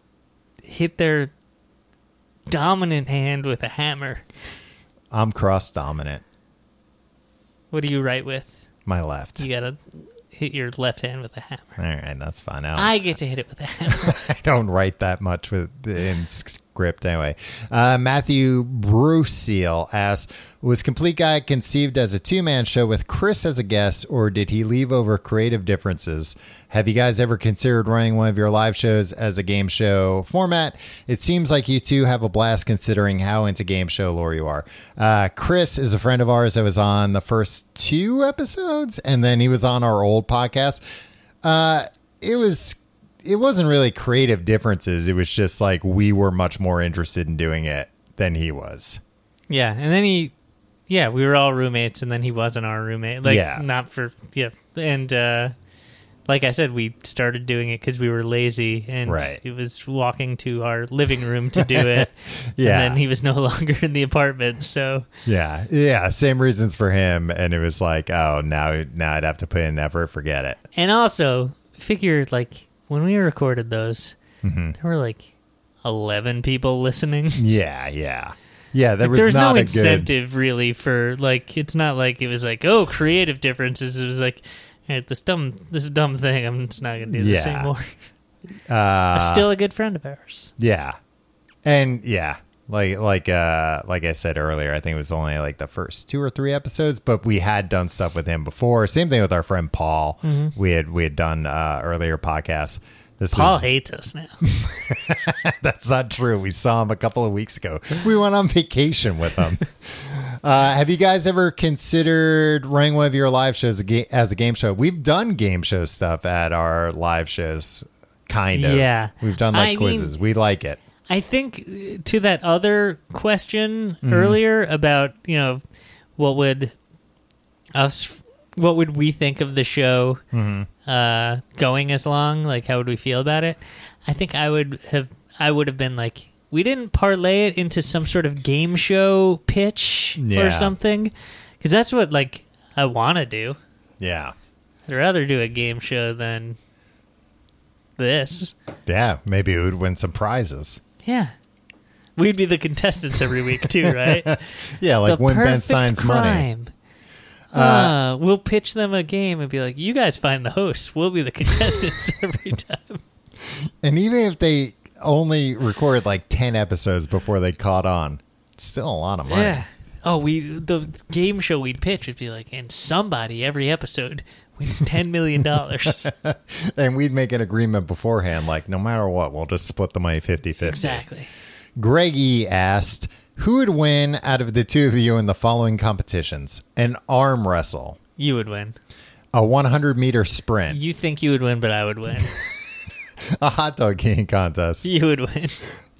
Hit their dominant hand with a hammer. I'm cross dominant. What do you write with? My left. You gotta hit your left hand with a hammer. All right, that's fine. I I get to hit it with a hammer. [laughs] I don't write that much with the in script anyway. Uh, Matthew Bruceal asks, "Was Complete Guy conceived as a two-man show with Chris as a guest, or did he leave over creative differences? Have you guys ever considered running one of your live shows as a game show format? It seems like you two have a blast considering how into game show lore you are. Uh, Chris is a friend of ours that was on the first two episodes, and then he was on our old podcast. Uh, it was." It wasn't really creative differences. It was just like we were much more interested in doing it than he was. yeah, and then he, yeah, we were all roommates, and then he wasn't our roommate. Like, Yeah. not for yeah, and uh, like I said, we started doing it because we were lazy, and Right. he was walking to our living room to do it. Yeah. [laughs] and then he was no [laughs] longer in the apartment, so Yeah, yeah, same reasons for him, and it was like, oh, now, now I'd have to put in effort. Forget it. And also, figure like when we recorded those, Mm-hmm. there were like eleven people listening. [laughs] Yeah, yeah, yeah. There was There's not no a good. incentive really for like. It's not like it was like oh creative differences. It was like. Hey, this dumb, this dumb thing. I'm just not gonna do this Yeah. anymore. [laughs] Uh, Still a good friend of ours. yeah, and yeah, like like uh like I said earlier, I think it was only like the first two or three episodes, but we had done stuff with him before. Same thing with our friend Paul. We had we had done uh earlier podcasts. This Paul was, hates us now. [laughs] That's not true. We saw him a couple of weeks ago. We went on vacation with him. [laughs] uh, have you guys ever considered running one of your live shows as a game show? We've done game show stuff at our live shows, kind of. Yeah. We've done like I mean- quizzes. we like it. I think uh, to that other question Mm-hmm. earlier about you know what would us what would we think of the show Mm-hmm. uh, going as long? Like how would we feel about it? I think I would have I would have been like we didn't parlay it into some sort of game show pitch Yeah. or something because that's what like I want to do. Yeah. I'd rather do a game show than this. Yeah. Maybe it would win some prizes. Yeah. We'd be the contestants every week too, [laughs] right? Yeah. Like the Win Ben Stein's Money. crime. Uh, we'll pitch them a game and be like, "You guys find the hosts. We'll be the contestants [laughs] every time." And even if they only recorded like 10 episodes before they caught on, it's still a lot of money. Yeah. Oh, we the game show we'd pitch would be like, and somebody every episode wins ten million dollars. [laughs] And we'd make an agreement beforehand, like no matter what, we'll just split the money 50 50. exactly. Greggy asked, Who would win out of the two of you in the following competitions? An arm wrestle, You would win. a 100 meter sprint, You think you would win, but I would win. [laughs] a hot dog eating contest, you would win.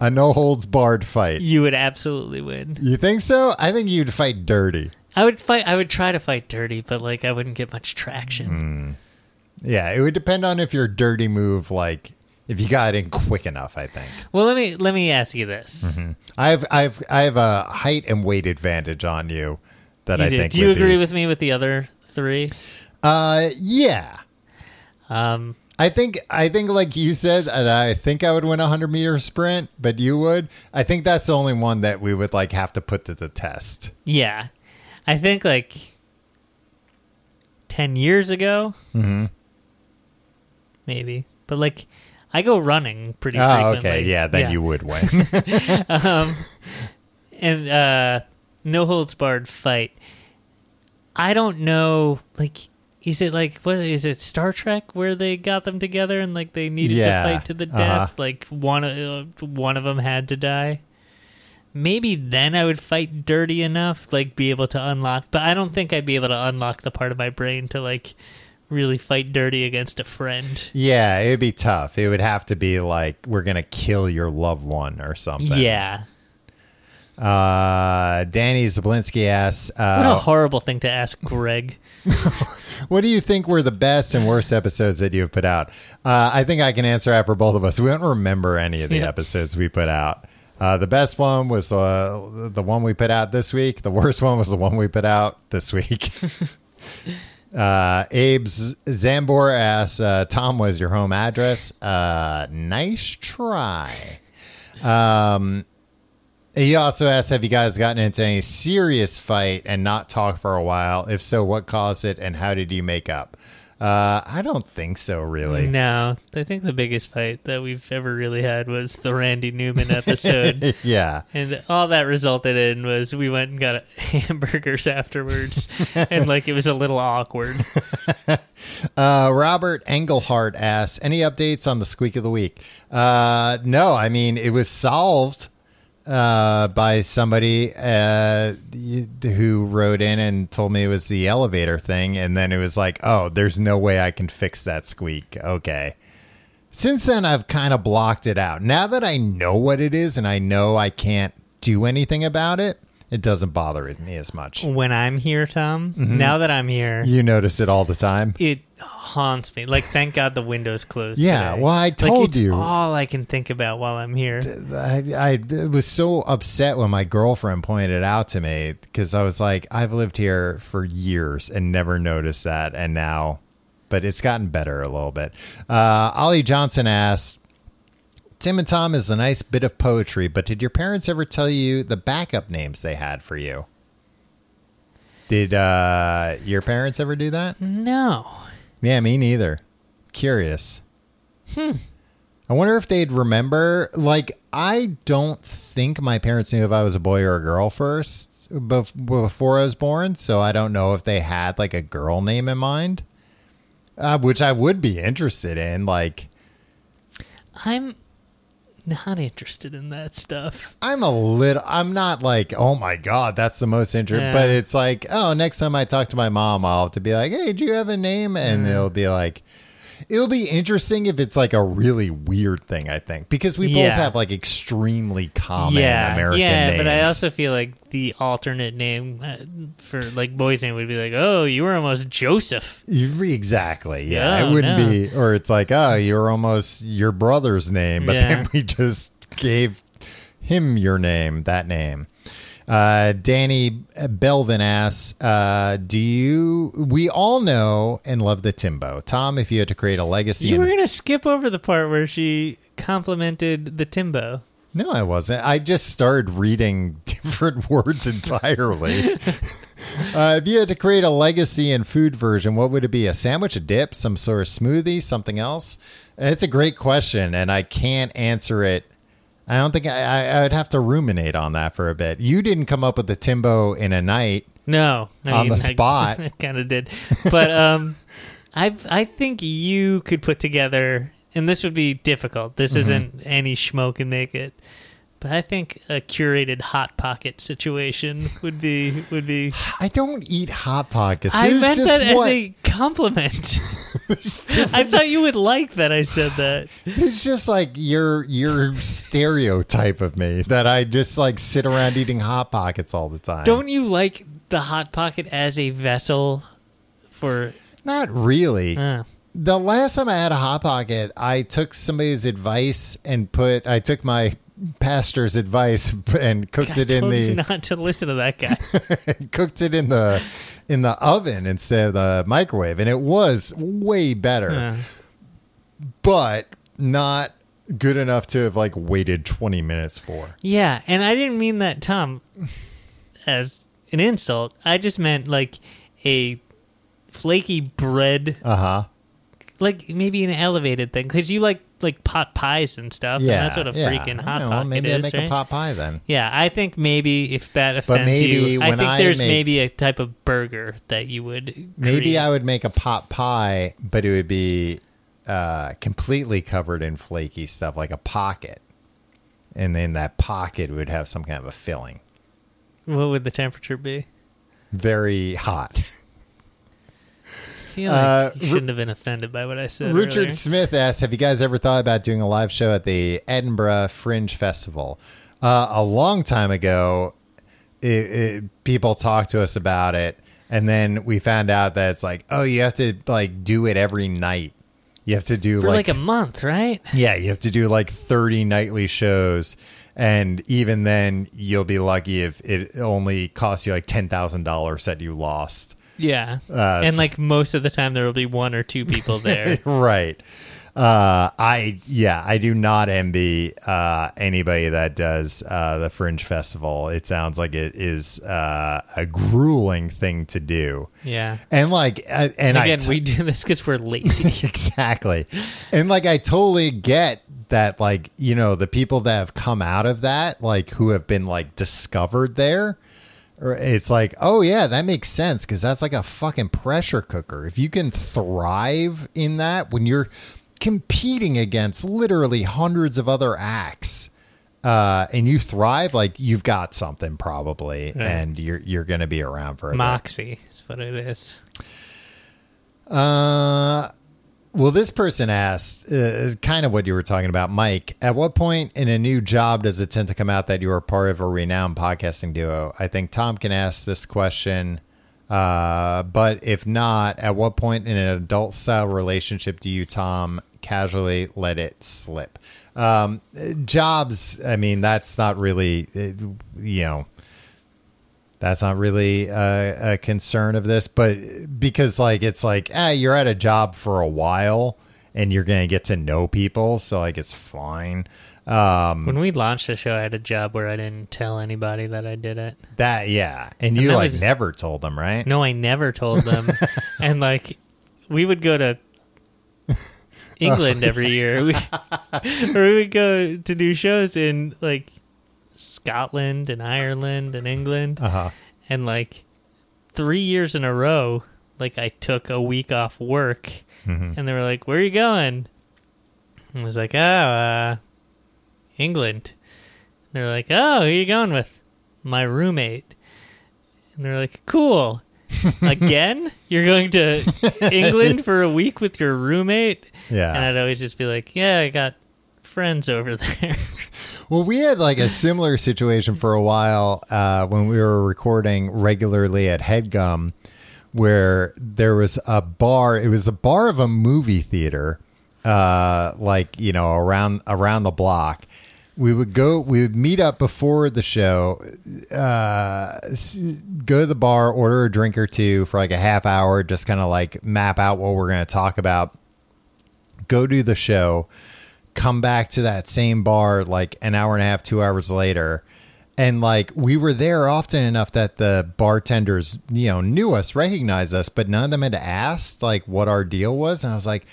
a no holds barred fight. You would absolutely win. You think so? I think you'd fight dirty. I would fight. I would try to fight dirty, but like I wouldn't get much traction. Yeah, it would depend on if your dirty move, like, if you got in quick enough, I think. Well, let me let me ask you this. I have, I have, I have a height and weight advantage on you that You I do. think. Do you agree be- with me with the other three? Uh, yeah. Um, I think I think like you said, and I think I would win a hundred meter sprint, but you would. I think that's the only one that we would like have to put to the test. yeah, I think like ten years ago, Mm-hmm. maybe. But like, I go running pretty Oh, frequently. okay, yeah, then you would win. [laughs] um, and uh, no holds barred fight. I don't know. Like, is it like what is it? Star Trek where they got them together and like they needed Yeah, to fight to the uh-huh. death? Like one of uh, one of them had to die. Maybe then I would fight dirty enough, like be able to unlock. But I don't think I'd be able to unlock the part of my brain to like really fight dirty against a friend. yeah, it would be tough. It would have to be like we're gonna kill your loved one or something. Yeah. Uh, Danny Zablinski asks, What a uh, horrible thing to ask Greg. [laughs] "What do you think were the best and worst episodes that you've put out?" Uh, I think I can answer that for both of us. We don't remember any of the Yeah. episodes we put out. Uh, the best one was uh, the one we put out this week. The worst one was the one we put out this week. [laughs] uh, Abe's Zambor asks, uh, "Tom, was your home address?" Uh, nice try. Um, He also asked, "Have you guys gotten into any serious fight and not talk for a while? If so, what caused it, and how did you make up?" Uh, I don't think so, really. No, I think the biggest fight that we've ever really had was the Randy Newman episode. [laughs] yeah, And all that resulted in was we went and got [laughs] hamburgers afterwards, [laughs] and like it was a little awkward. Uh, Robert Engelhart asks, "Any updates on the squeak of the week?" Uh, no, I mean it was solved uh, by somebody uh, who wrote in and told me it was the elevator thing, and then it was like, "Oh, there's no way I can fix that squeak." Okay. Since then, I've kind of blocked it out. Now that I know what it is and I know I can't do anything about it, it doesn't bother me as much. When I'm here, Tom, Mm-hmm. now that I'm here, You notice it all the time. it haunts me. Like, thank God the window's closed. Yeah, today. well, I Like, told it's you. all I can think about while I'm here. I, I was so upset when my girlfriend pointed it out to me because I was like, I've lived here for years and never noticed that. And now, but it's gotten better a little bit. Uh, Ollie Johnson asks, Tim and Tom is a nice bit of poetry, but did your parents ever tell you the backup names they had for you? Did uh, your parents ever do that? No. Yeah, me neither. Curious. Hmm. I wonder if they'd remember. Like, I don't think my parents knew if I was a boy or a girl first before I was born. So I don't know if they had like a girl name in mind, uh, which I would be interested in. Like, I'm not interested in that stuff. I'm a little. I'm not like, oh my god, that's the most interesting. Yeah. But it's like, oh, next time I talk to my mom, I'll have to be like, hey, do you have a name? And it'll be like, it'll be interesting if it's like a really weird thing. I think because we both have like extremely common yeah, American yeah, names. but I also feel like the alternate name uh, for like boys' name would be like, oh, you were almost Joseph. Exactly. Yeah, No, it wouldn't no. be, or it's like, oh, you're almost your brother's name, but Yeah. then we just gave him your name, that name. Uh, Danny Belvin asks, uh, "Do you? We all know and love the Timbo. Tom, if you had to create a legacy, You were gonna skip over the part where she complimented the Timbo. no, I wasn't. I just started reading [laughs] different words entirely. [laughs] uh, if you had to create a legacy and food version, what would it be? A sandwich, a dip, some sort of smoothie, something else? It's a great question, and I can't answer it. I don't think I, I, I would have to ruminate on that for a bit. You didn't come up with the Timbo in a night. No, I On the spot. I, kind of did, but um, I I think you could put together, and this would be difficult. This Mm-hmm. isn't any schmo can make it, but I think a curated hot pocket situation would be would be. I don't eat hot pockets. I This is meant that as a compliment. [laughs] I thought you would like that I said that. It's just like your your stereotype of me that I just like sit around eating hot pockets all the time. Don't you like the hot pocket as a vessel for? Not really. Uh, The last time I had a hot pocket, I took somebody's advice and put I took my pastor's advice [laughs] and cooked I it in told you the not to listen to that guy. [laughs] cooked it in the in the oven instead of the microwave and it was way better, Uh, but not good enough to have like waited 20 minutes for. yeah, and I didn't mean that, Tom, as an insult. I just meant like a flaky bread, Uh-huh. like maybe an elevated thing, because you like like pot pies and stuff. Yeah. and that's what a yeah. freaking hot Yeah, well, pocket maybe is, I make right? a pot pie then. Yeah, I think maybe if that offends maybe you, I think I there's make- maybe a type of burger that you would. Maybe. I would make a pot pie, but it would be uh, completely covered in flaky stuff, like a pocket. And then that pocket would have some kind of a filling. What would the temperature be? Very hot. [laughs] I feel like Uh, you shouldn't have been offended by what I said. Richard earlier. Smith asked, "Have you guys ever thought about doing a live show at the Edinburgh Fringe Festival?" Uh, a long time ago, it, it, people talked to us about it, and then we found out that it's like, oh, you have to like do it every night. You have to do for like, a month, right? Yeah, you have to do like 30 nightly shows. And even then, you'll be lucky if it only costs you like $10,000 that you lost. Yeah, Uh, and like most of the time, there will be one or two people [laughs] there. right. Uh, I yeah, I do not envy uh, anybody that does uh, the Fringe Festival. It sounds like it is uh, a grueling thing to do. Yeah. And like, uh, and Again, I t- we do this because we're lazy. [laughs] exactly, and like I totally get that. Like you know, the people that have come out of that, like who have been like discovered there. Or It's like, oh yeah, that makes sense because that's like a fucking pressure cooker. If you can thrive in that when you're competing against literally hundreds of other acts, uh, and you thrive, like you've got something probably, and you're you're gonna be around for a bit. Moxie is what it is. Uh, well, this person asked, uh, kind of what you were talking about, Mike. At what point in a new job does it tend to come out that you are part of a renowned podcasting duo? I think Tom can ask this question. Uh, but if not, at what point in an adult style relationship do you, Tom, casually let it slip? Um, jobs, I mean, that's not really, uh, you know, that's not really a, a concern of this, but because like it's like ah, you're at a job for a while and you're gonna get to know people, so like it's fine. Um, When we launched the show, I had a job where I didn't tell anybody that I did it. that yeah, and you like was- never told them, right? No, I never told them. [laughs] and like, we would go to [laughs] England every year, we, or [laughs] we would go to do shows in like Scotland and Ireland and England, Uh huh. and like three years in a row, like I took a week off work, Mm-hmm. and they were like, "Where are you going?" And I was like, "Oh, uh, England." And they're like, "Oh, who are you going with?" My roommate. And they're like, "Cool." [laughs] Again, you're going to [laughs] England for a week with your roommate, Yeah. and I'd always just be like, "Yeah, I got friends over there." [laughs] Well, we had like a similar situation for a while uh, when we were recording regularly at Headgum, where there was a bar. It was a bar of a movie theater, uh, like you know around around the block. We would go. We would meet up before the show, uh, go to the bar, order a drink or two for like a half hour, just kind of like map out what we're going to talk about. Go do the show come back to that same bar like an hour and a half, two hours later. And like we were there often enough that the bartenders, you know, knew us, recognized us, but none of them had asked like what our deal was. And I was like,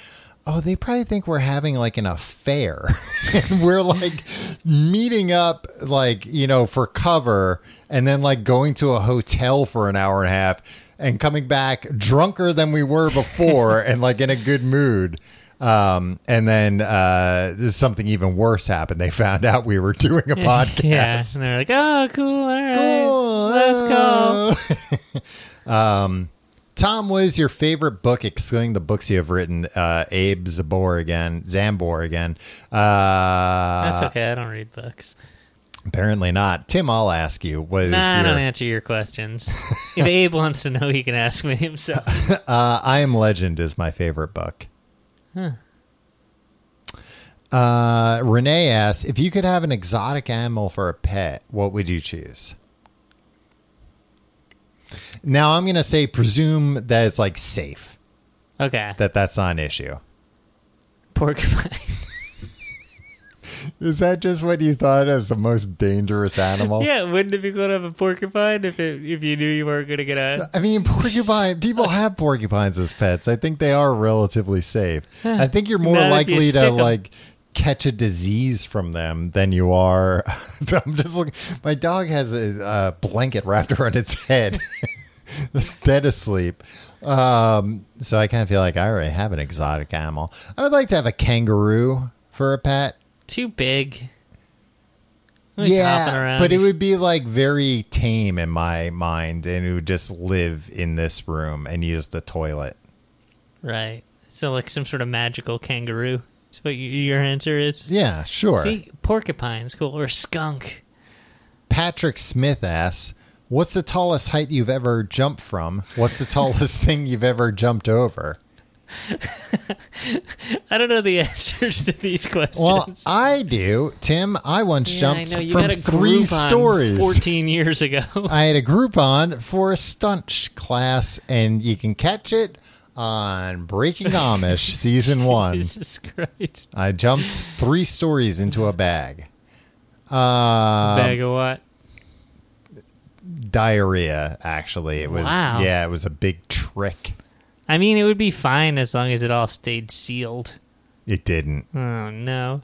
oh, they probably think we're having like an affair. [laughs] and we're like meeting up, like, you know, for cover and then like going to a hotel for an hour and a half and coming back drunker than we were before [laughs] and like in a good mood. Um, and then uh, something even worse happened. They found out we were doing a [laughs] podcast. yeah, and they're like, "Oh, cool, all right, Cool. let's go." [laughs] um, Tom, what is your favorite book, excluding the books you have written? Uh, Abe Zabor again, Zambor again. Uh, That's okay. I don't read books. Apparently not. Tim, I'll ask you. What Nah, I your? don't answer your questions. if Abe wants to know, he can ask me himself. [laughs] Uh, I Am Legend is my favorite book. Uh, Renee asks if you could have an exotic animal for a pet, what would you choose? Now I'm gonna say presume that it's like safe, Okay, that that's not an issue. porcupine. [laughs] Is that just what you thought as the most dangerous animal? yeah, wouldn't it be cool to have a porcupine if it, if you knew you weren't gonna get out? I mean, porcupine. people have porcupines as pets. I think they are relatively safe. I think you're more Not you likely stick to 'em. like catch a disease from them than you are. [laughs] I'm just looking. My dog has a, a blanket wrapped around its head, [laughs] dead asleep. Um, so I kind of feel like I already have an exotic animal. I would like to have a kangaroo for a pet. Too big. Hopping yeah, but it would be like very tame in my mind, and it would just live in this room and use the toilet. right. So like some sort of magical kangaroo. That's what your answer is. Yeah, sure. See, porcupine's cool or skunk. Patrick Smith asks, "What's the tallest height you've ever jumped from? What's the tallest [laughs] thing you've ever jumped over?" [laughs] I don't know the [laughs] answers to these questions. Well, I do. Tim, I once yeah, jumped I from three stories. 14 years ago. [laughs] I had a Groupon for a stunt class, and you can catch it on Breaking Amish season one. Jesus Christ. I jumped three stories into a bag. Uh, Bag of what? diarrhea. Actually, it was. Wow. Yeah, it was a big trick. I mean, it would be fine as long as it all stayed sealed. It didn't. Oh, no.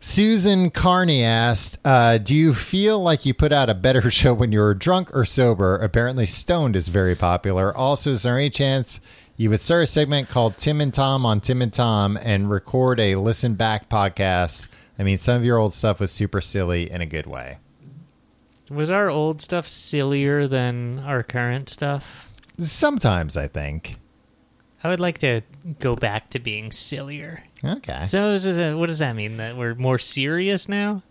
Susan Carney asked, uh, "Do you feel like you put out a better [laughs] show when you're drunk or sober? Apparently, stoned is very popular. Also, is there any chance you would start a segment called Tim and Tom on Tim and Tom and record a listen back podcast? I mean, some of your old stuff was super silly in a good way. Was our old stuff sillier than our current stuff? Sometimes, I think. I would like to go back to being sillier. Okay. So, what does that mean? That we're more serious now?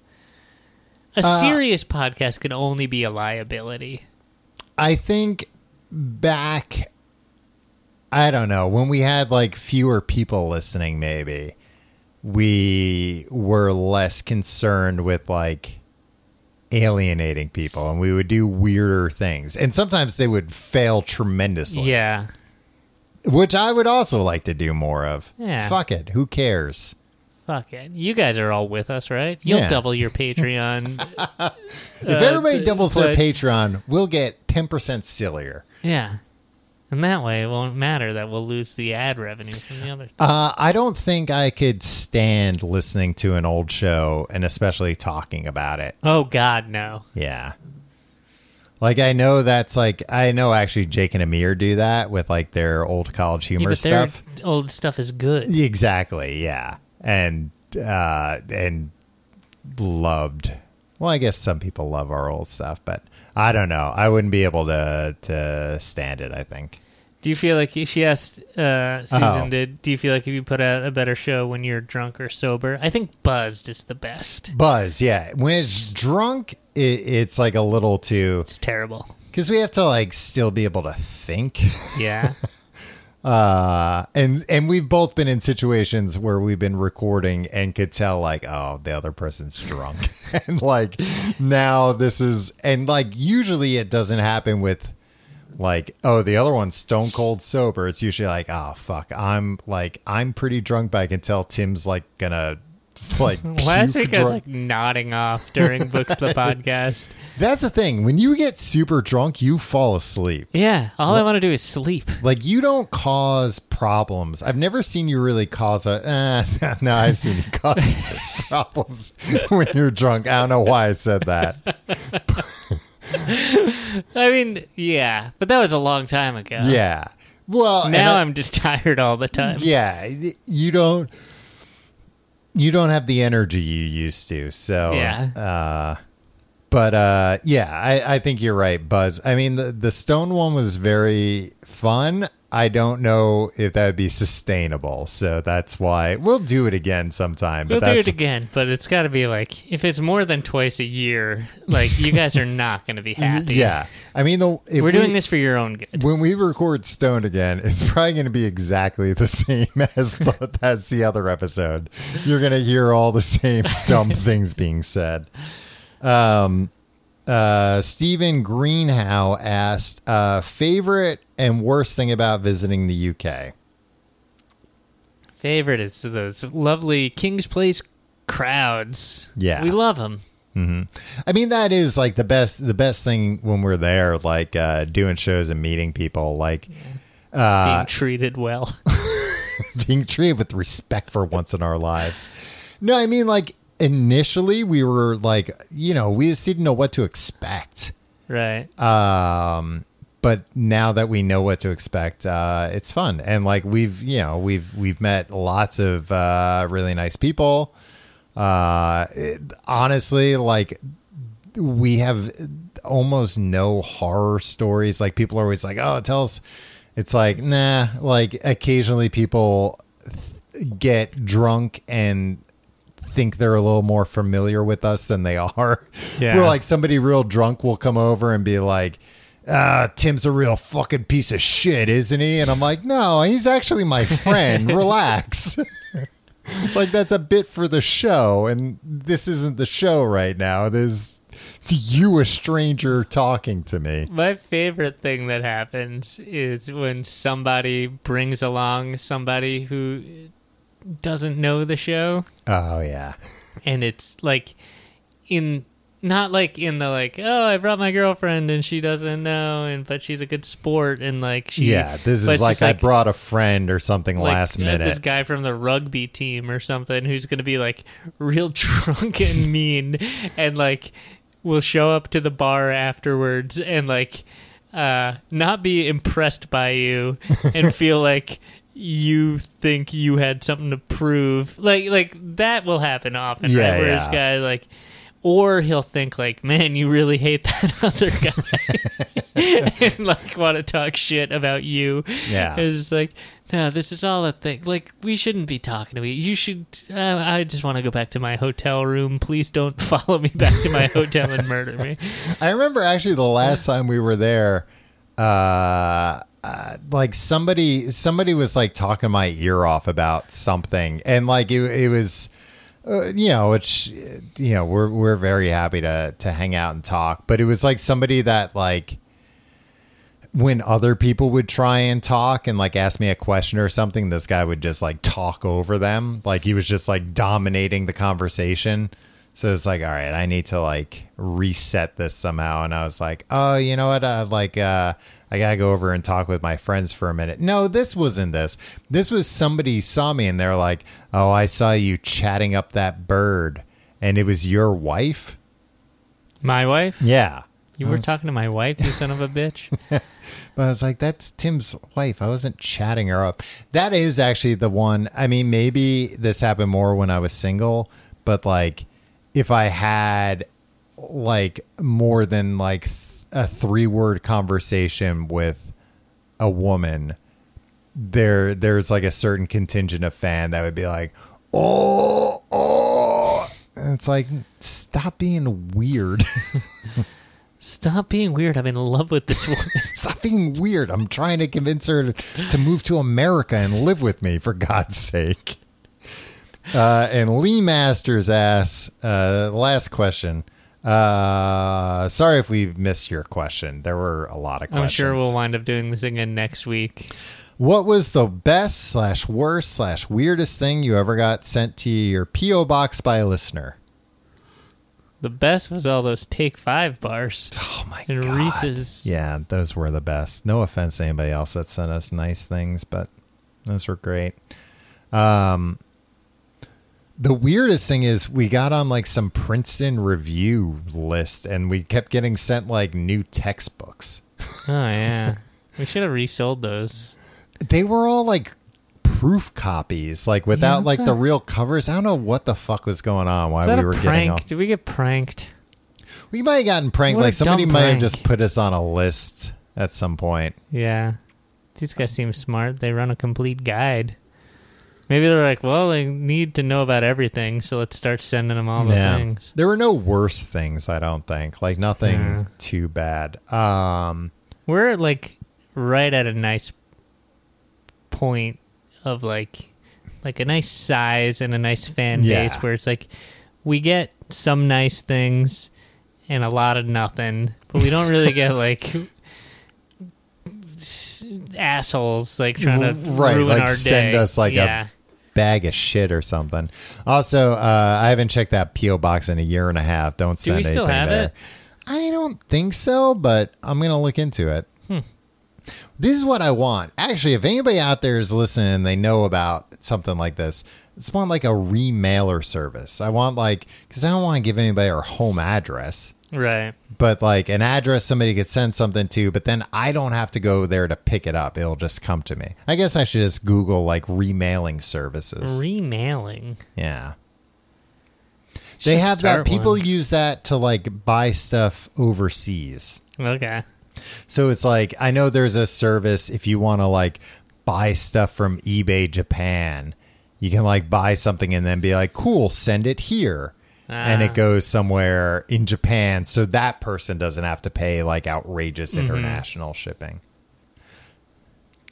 A Uh, serious podcast can only be a liability. I think back, I don't know, when we had like fewer people listening, maybe we were less concerned with like alienating people and we would do weirder things. And sometimes they would fail tremendously, Yeah. which I would also like to do more of. Yeah. Fuck it. Who cares? Fuck it. You guys are all with us, right? You'll Yeah. double your Patreon. [laughs] If uh, everybody th- doubles their Patreon, we'll get 10% sillier. yeah. And that way it won't matter that we'll lose the ad revenue from the other. Uh, I don't think I could stand listening to an old show and especially talking about it. Oh, God, no. Yeah. Like I know that's like I know actually Jake and Amir do that with like their old college Yeah, humor their stuff. old stuff is good. Exactly, yeah. And uh and loved. Well, I guess some people love our old stuff, but I don't know. I wouldn't be able to to stand it, I think. Do you feel like she asked uh, Susan? Oh. Did do you feel like if you put out a better show when you're drunk or sober? I think buzzed is the best. Buzz, yeah. When it's drunk, it, it's like a little too It's terrible. because we have to like still be able to think Yeah, [laughs] uh and and we've both been in situations where we've been recording and could tell like oh the other person's drunk. [laughs] And like now this is and like usually it doesn't happen with like oh the other one's stone cold sober. It's usually like oh fuck i'm like i'm pretty drunk but i can tell tim's like gonna like [laughs] last week I was like nodding off during books the [laughs] podcast. that's the thing when you get super drunk you fall asleep Yeah, all I want to do is sleep. Like you don't cause problems. I've never seen you really cause a. Uh, [laughs] no, I've seen you cause problems when you're drunk. I don't know why I said that. I mean, yeah, but that was a long time ago. Yeah. Well, Now I- I'm just tired all the time. Yeah, you don't. You don't have the energy you used to. So Yeah. Uh, but uh, yeah, I, I think you're right, Buzz. I mean, the the stone one was very fun. I don't know if that would be sustainable, so that's why we'll do it again sometime. We'll But do that's it again, but it's got to be like if it's more than twice a year, like you guys are not going to be [laughs] happy. yeah. I mean, the if we're doing we- this for your own good. when we record Stone again, it's probably going to be exactly the same [laughs] as the, as the other episode. You're going to hear all the same [laughs] dumb things being said. Um, uh, Stephen Greenhow asked, uh, favorite and worst thing about visiting the UK. Favorite is those lovely Kings Place crowds. Yeah. we love them. Mm-hmm. I mean, that is like the best, the best thing when we're there, like, uh, doing shows and meeting people, like, uh, Being treated well. [laughs] being treated with respect for once in our lives. No, I mean like initially we were like, you know, we just didn't know what to expect. right. Um but now that we know what to expect, uh it's fun. And like we've, you know, we've we've met lots of uh really nice people. Uh it- honestly, like we have almost no horror stories. Like people are always like, "Oh, tell us." It's like, nah. Like occasionally people th- get drunk and think they're a little more familiar with us than they are. [laughs] Yeah. We're like somebody real drunk will come over and be like. Uh, Tim's a real fucking piece of shit, isn't he? And I'm like, no, he's actually my [laughs] friend. Relax. [laughs] like that's a bit for the show, and this isn't the show right now. This you a stranger talking to me. My favorite thing that happens is when somebody brings along somebody who doesn't know the show, Oh yeah. and it's like in not like in the like oh I brought my girlfriend and she doesn't know and but she's a good sport and like she Yeah, this is like, I brought a friend or something like, last uh, minute. This guy from the rugby team or something who's going to be like real [laughs] drunk and mean and like will show up to the bar afterwards and like uh not be impressed by you and [laughs] feel like you think you had something to prove. Like like that will happen often, Yeah, right? Where this guy like or he'll think like, "Man, you really hate [laughs] that other guy," [laughs] and like want to talk shit about you. Yeah. it's like, no, this is all a thing. Like, we shouldn't be talking to me. You should. Uh, I just want to go back to my hotel room. Please don't [laughs] follow me back to my hotel and murder me. I remember actually the last time we were there, uh, uh, like somebody somebody was like talking my ear off about something, and like it, it was. Uh, you know, which you know, we're we're very happy to to hang out and talk, but it was like somebody that like when other people would try and talk and like ask me a question or something, this guy would just like talk over them, like he was just like dominating the conversation. So it's like, all right, I need to like reset this somehow. And I was like, oh, you know what? Uh, like, uh, I gotta go over and talk with my friends for a minute. No, this wasn't this. This was somebody saw me and they're like, oh, I saw you chatting up that bird, and it was your wife. My wife? Yeah, You were talking to my wife, you son of a bitch. [laughs] But I was like, that's Tim's wife. I wasn't chatting her up. That is actually the one. I mean, maybe this happened more when I was single, but like if I had like more than like a three word conversation with a woman, there there's like a certain contingent of fan that would be like, oh, oh. And it's like, stop being weird. [laughs] Stop being weird. I'm in love with this woman. [laughs] Stop being weird. I'm trying to convince her to move to America and live with me, for God's sake. Uh, and Lee Masters asks, uh, last question. Uh, sorry if we missed your question. There were a lot of questions. I'm sure we'll wind up doing this again next week. What was the best slash worst slash weirdest thing you ever got sent to your P.O. box by a listener? The best was all those Take Five bars Oh my God. and God. Reese's. Yeah, those were the best. No offense to anybody else that sent us nice things, but those were great. Um, the weirdest thing is we got on like some Princeton review list, and we kept getting sent like new textbooks. [laughs] Oh yeah, we should have resold those. They were all like proof copies, like without Yeah, like the the- real covers. I don't know what the fuck was going on. Why we were prank? getting all. Did we get pranked? We might have gotten pranked. What Like somebody might have just put us on a list at some point. Yeah, these guys seem smart. They run a complete guide. Maybe they're like, well, they need to know about everything, so let's start sending them all the things. There were no worse things, I don't think. Like nothing Yeah. too bad. Um We're like right at a nice point of like like a nice size and a nice fan Yeah. base where it's like we get some nice things and a lot of nothing, but we don't really get [laughs] like assholes like trying to Right, ruin like our send day. us, like, a yeah. Bag of shit or something. Also, uh I haven't checked that PO box in a year and a half. Don't Do send we still anything have there. it? I don't think so, but I'm going to look into it. Hmm. This is what I want. Actually, if anybody out there is listening and they know about something like this, I just want like a remailer service. I want like because I don't want to give anybody our home address. Right. But like an address somebody could send something to, but then I don't have to go there to pick it up. It'll just come to me. I guess I should just Google like remailing services. Remailing. yeah. They Should have that. People one. use that to like buy stuff overseas. Okay. So it's like, I know there's a service if you want to like buy stuff from eBay Japan, you can like buy something and then be like, cool, send it here. And Ah. it goes somewhere in Japan, so that person doesn't have to pay like outrageous Mm-hmm. international shipping.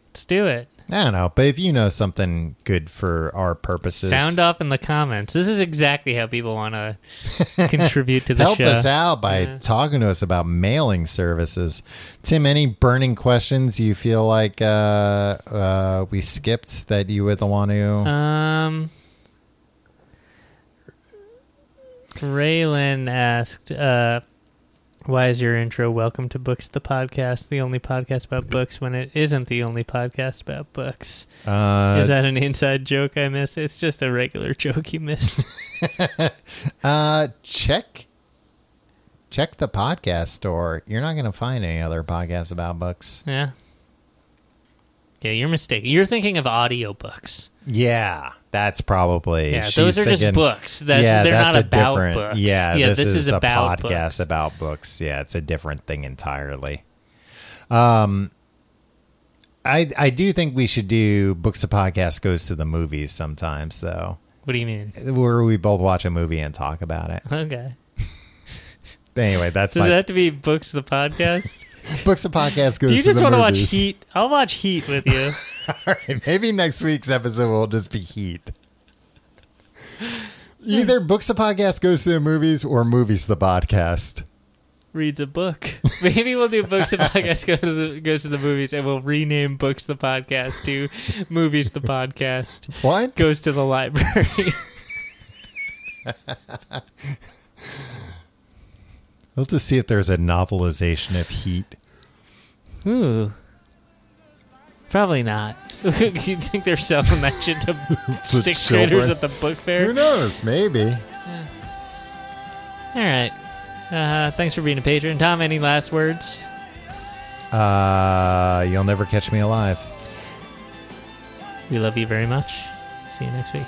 Let's do it. I don't know, but if you know something good for our purposes, Sound off in the comments. This is exactly how people want to [laughs] contribute to the show. help show. us out by Yeah. talking to us about mailing services. Tim, any burning questions you feel like uh, uh, we skipped that you would want to? Um, Raylan asked, uh, "Why is your intro "Welcome to Books," the podcast, the only podcast about books, when it isn't the only podcast about books? Uh, is that an inside joke I missed? It's just a regular [laughs] joke you missed. [laughs] uh, check check the podcast store. You're not going to find any other podcasts about books. yeah. Yeah, you're mistaken. You're thinking of audiobooks. Yeah, that's probably. Yeah, those are just books. That yeah, they're that's not a about different. books. Yeah, yeah this, is, a about podcast books. about books. Yeah, it's a different thing entirely. Um, I I do think we should do books. The podcast goes to the movies sometimes, though, What do you mean? where we both watch a movie and talk about it. Okay. [laughs] Anyway, that's Does my it have to be books the podcast? [laughs] [laughs] books. The podcast goes. Do you just want to watch. Heat? I'll watch Heat with you. [laughs] All right, maybe next week's episode will just be Heat. Hmm. Either books the podcast goes to the movies or movies the podcast. Reads a book. [laughs] Maybe we'll do books the podcast go to the, goes to the movies, and we'll rename books the podcast to movies the podcast What? goes to the library. Let's just see if there's a novelization of Heat. Ooh. Probably not. [laughs] you think they're selling that shit to sixth children. graders at the book fair? Who knows? Maybe. All right. Uh, thanks for being a patron. Tom, any last words? Uh, you'll never catch me alive. We love you very much. See you next week.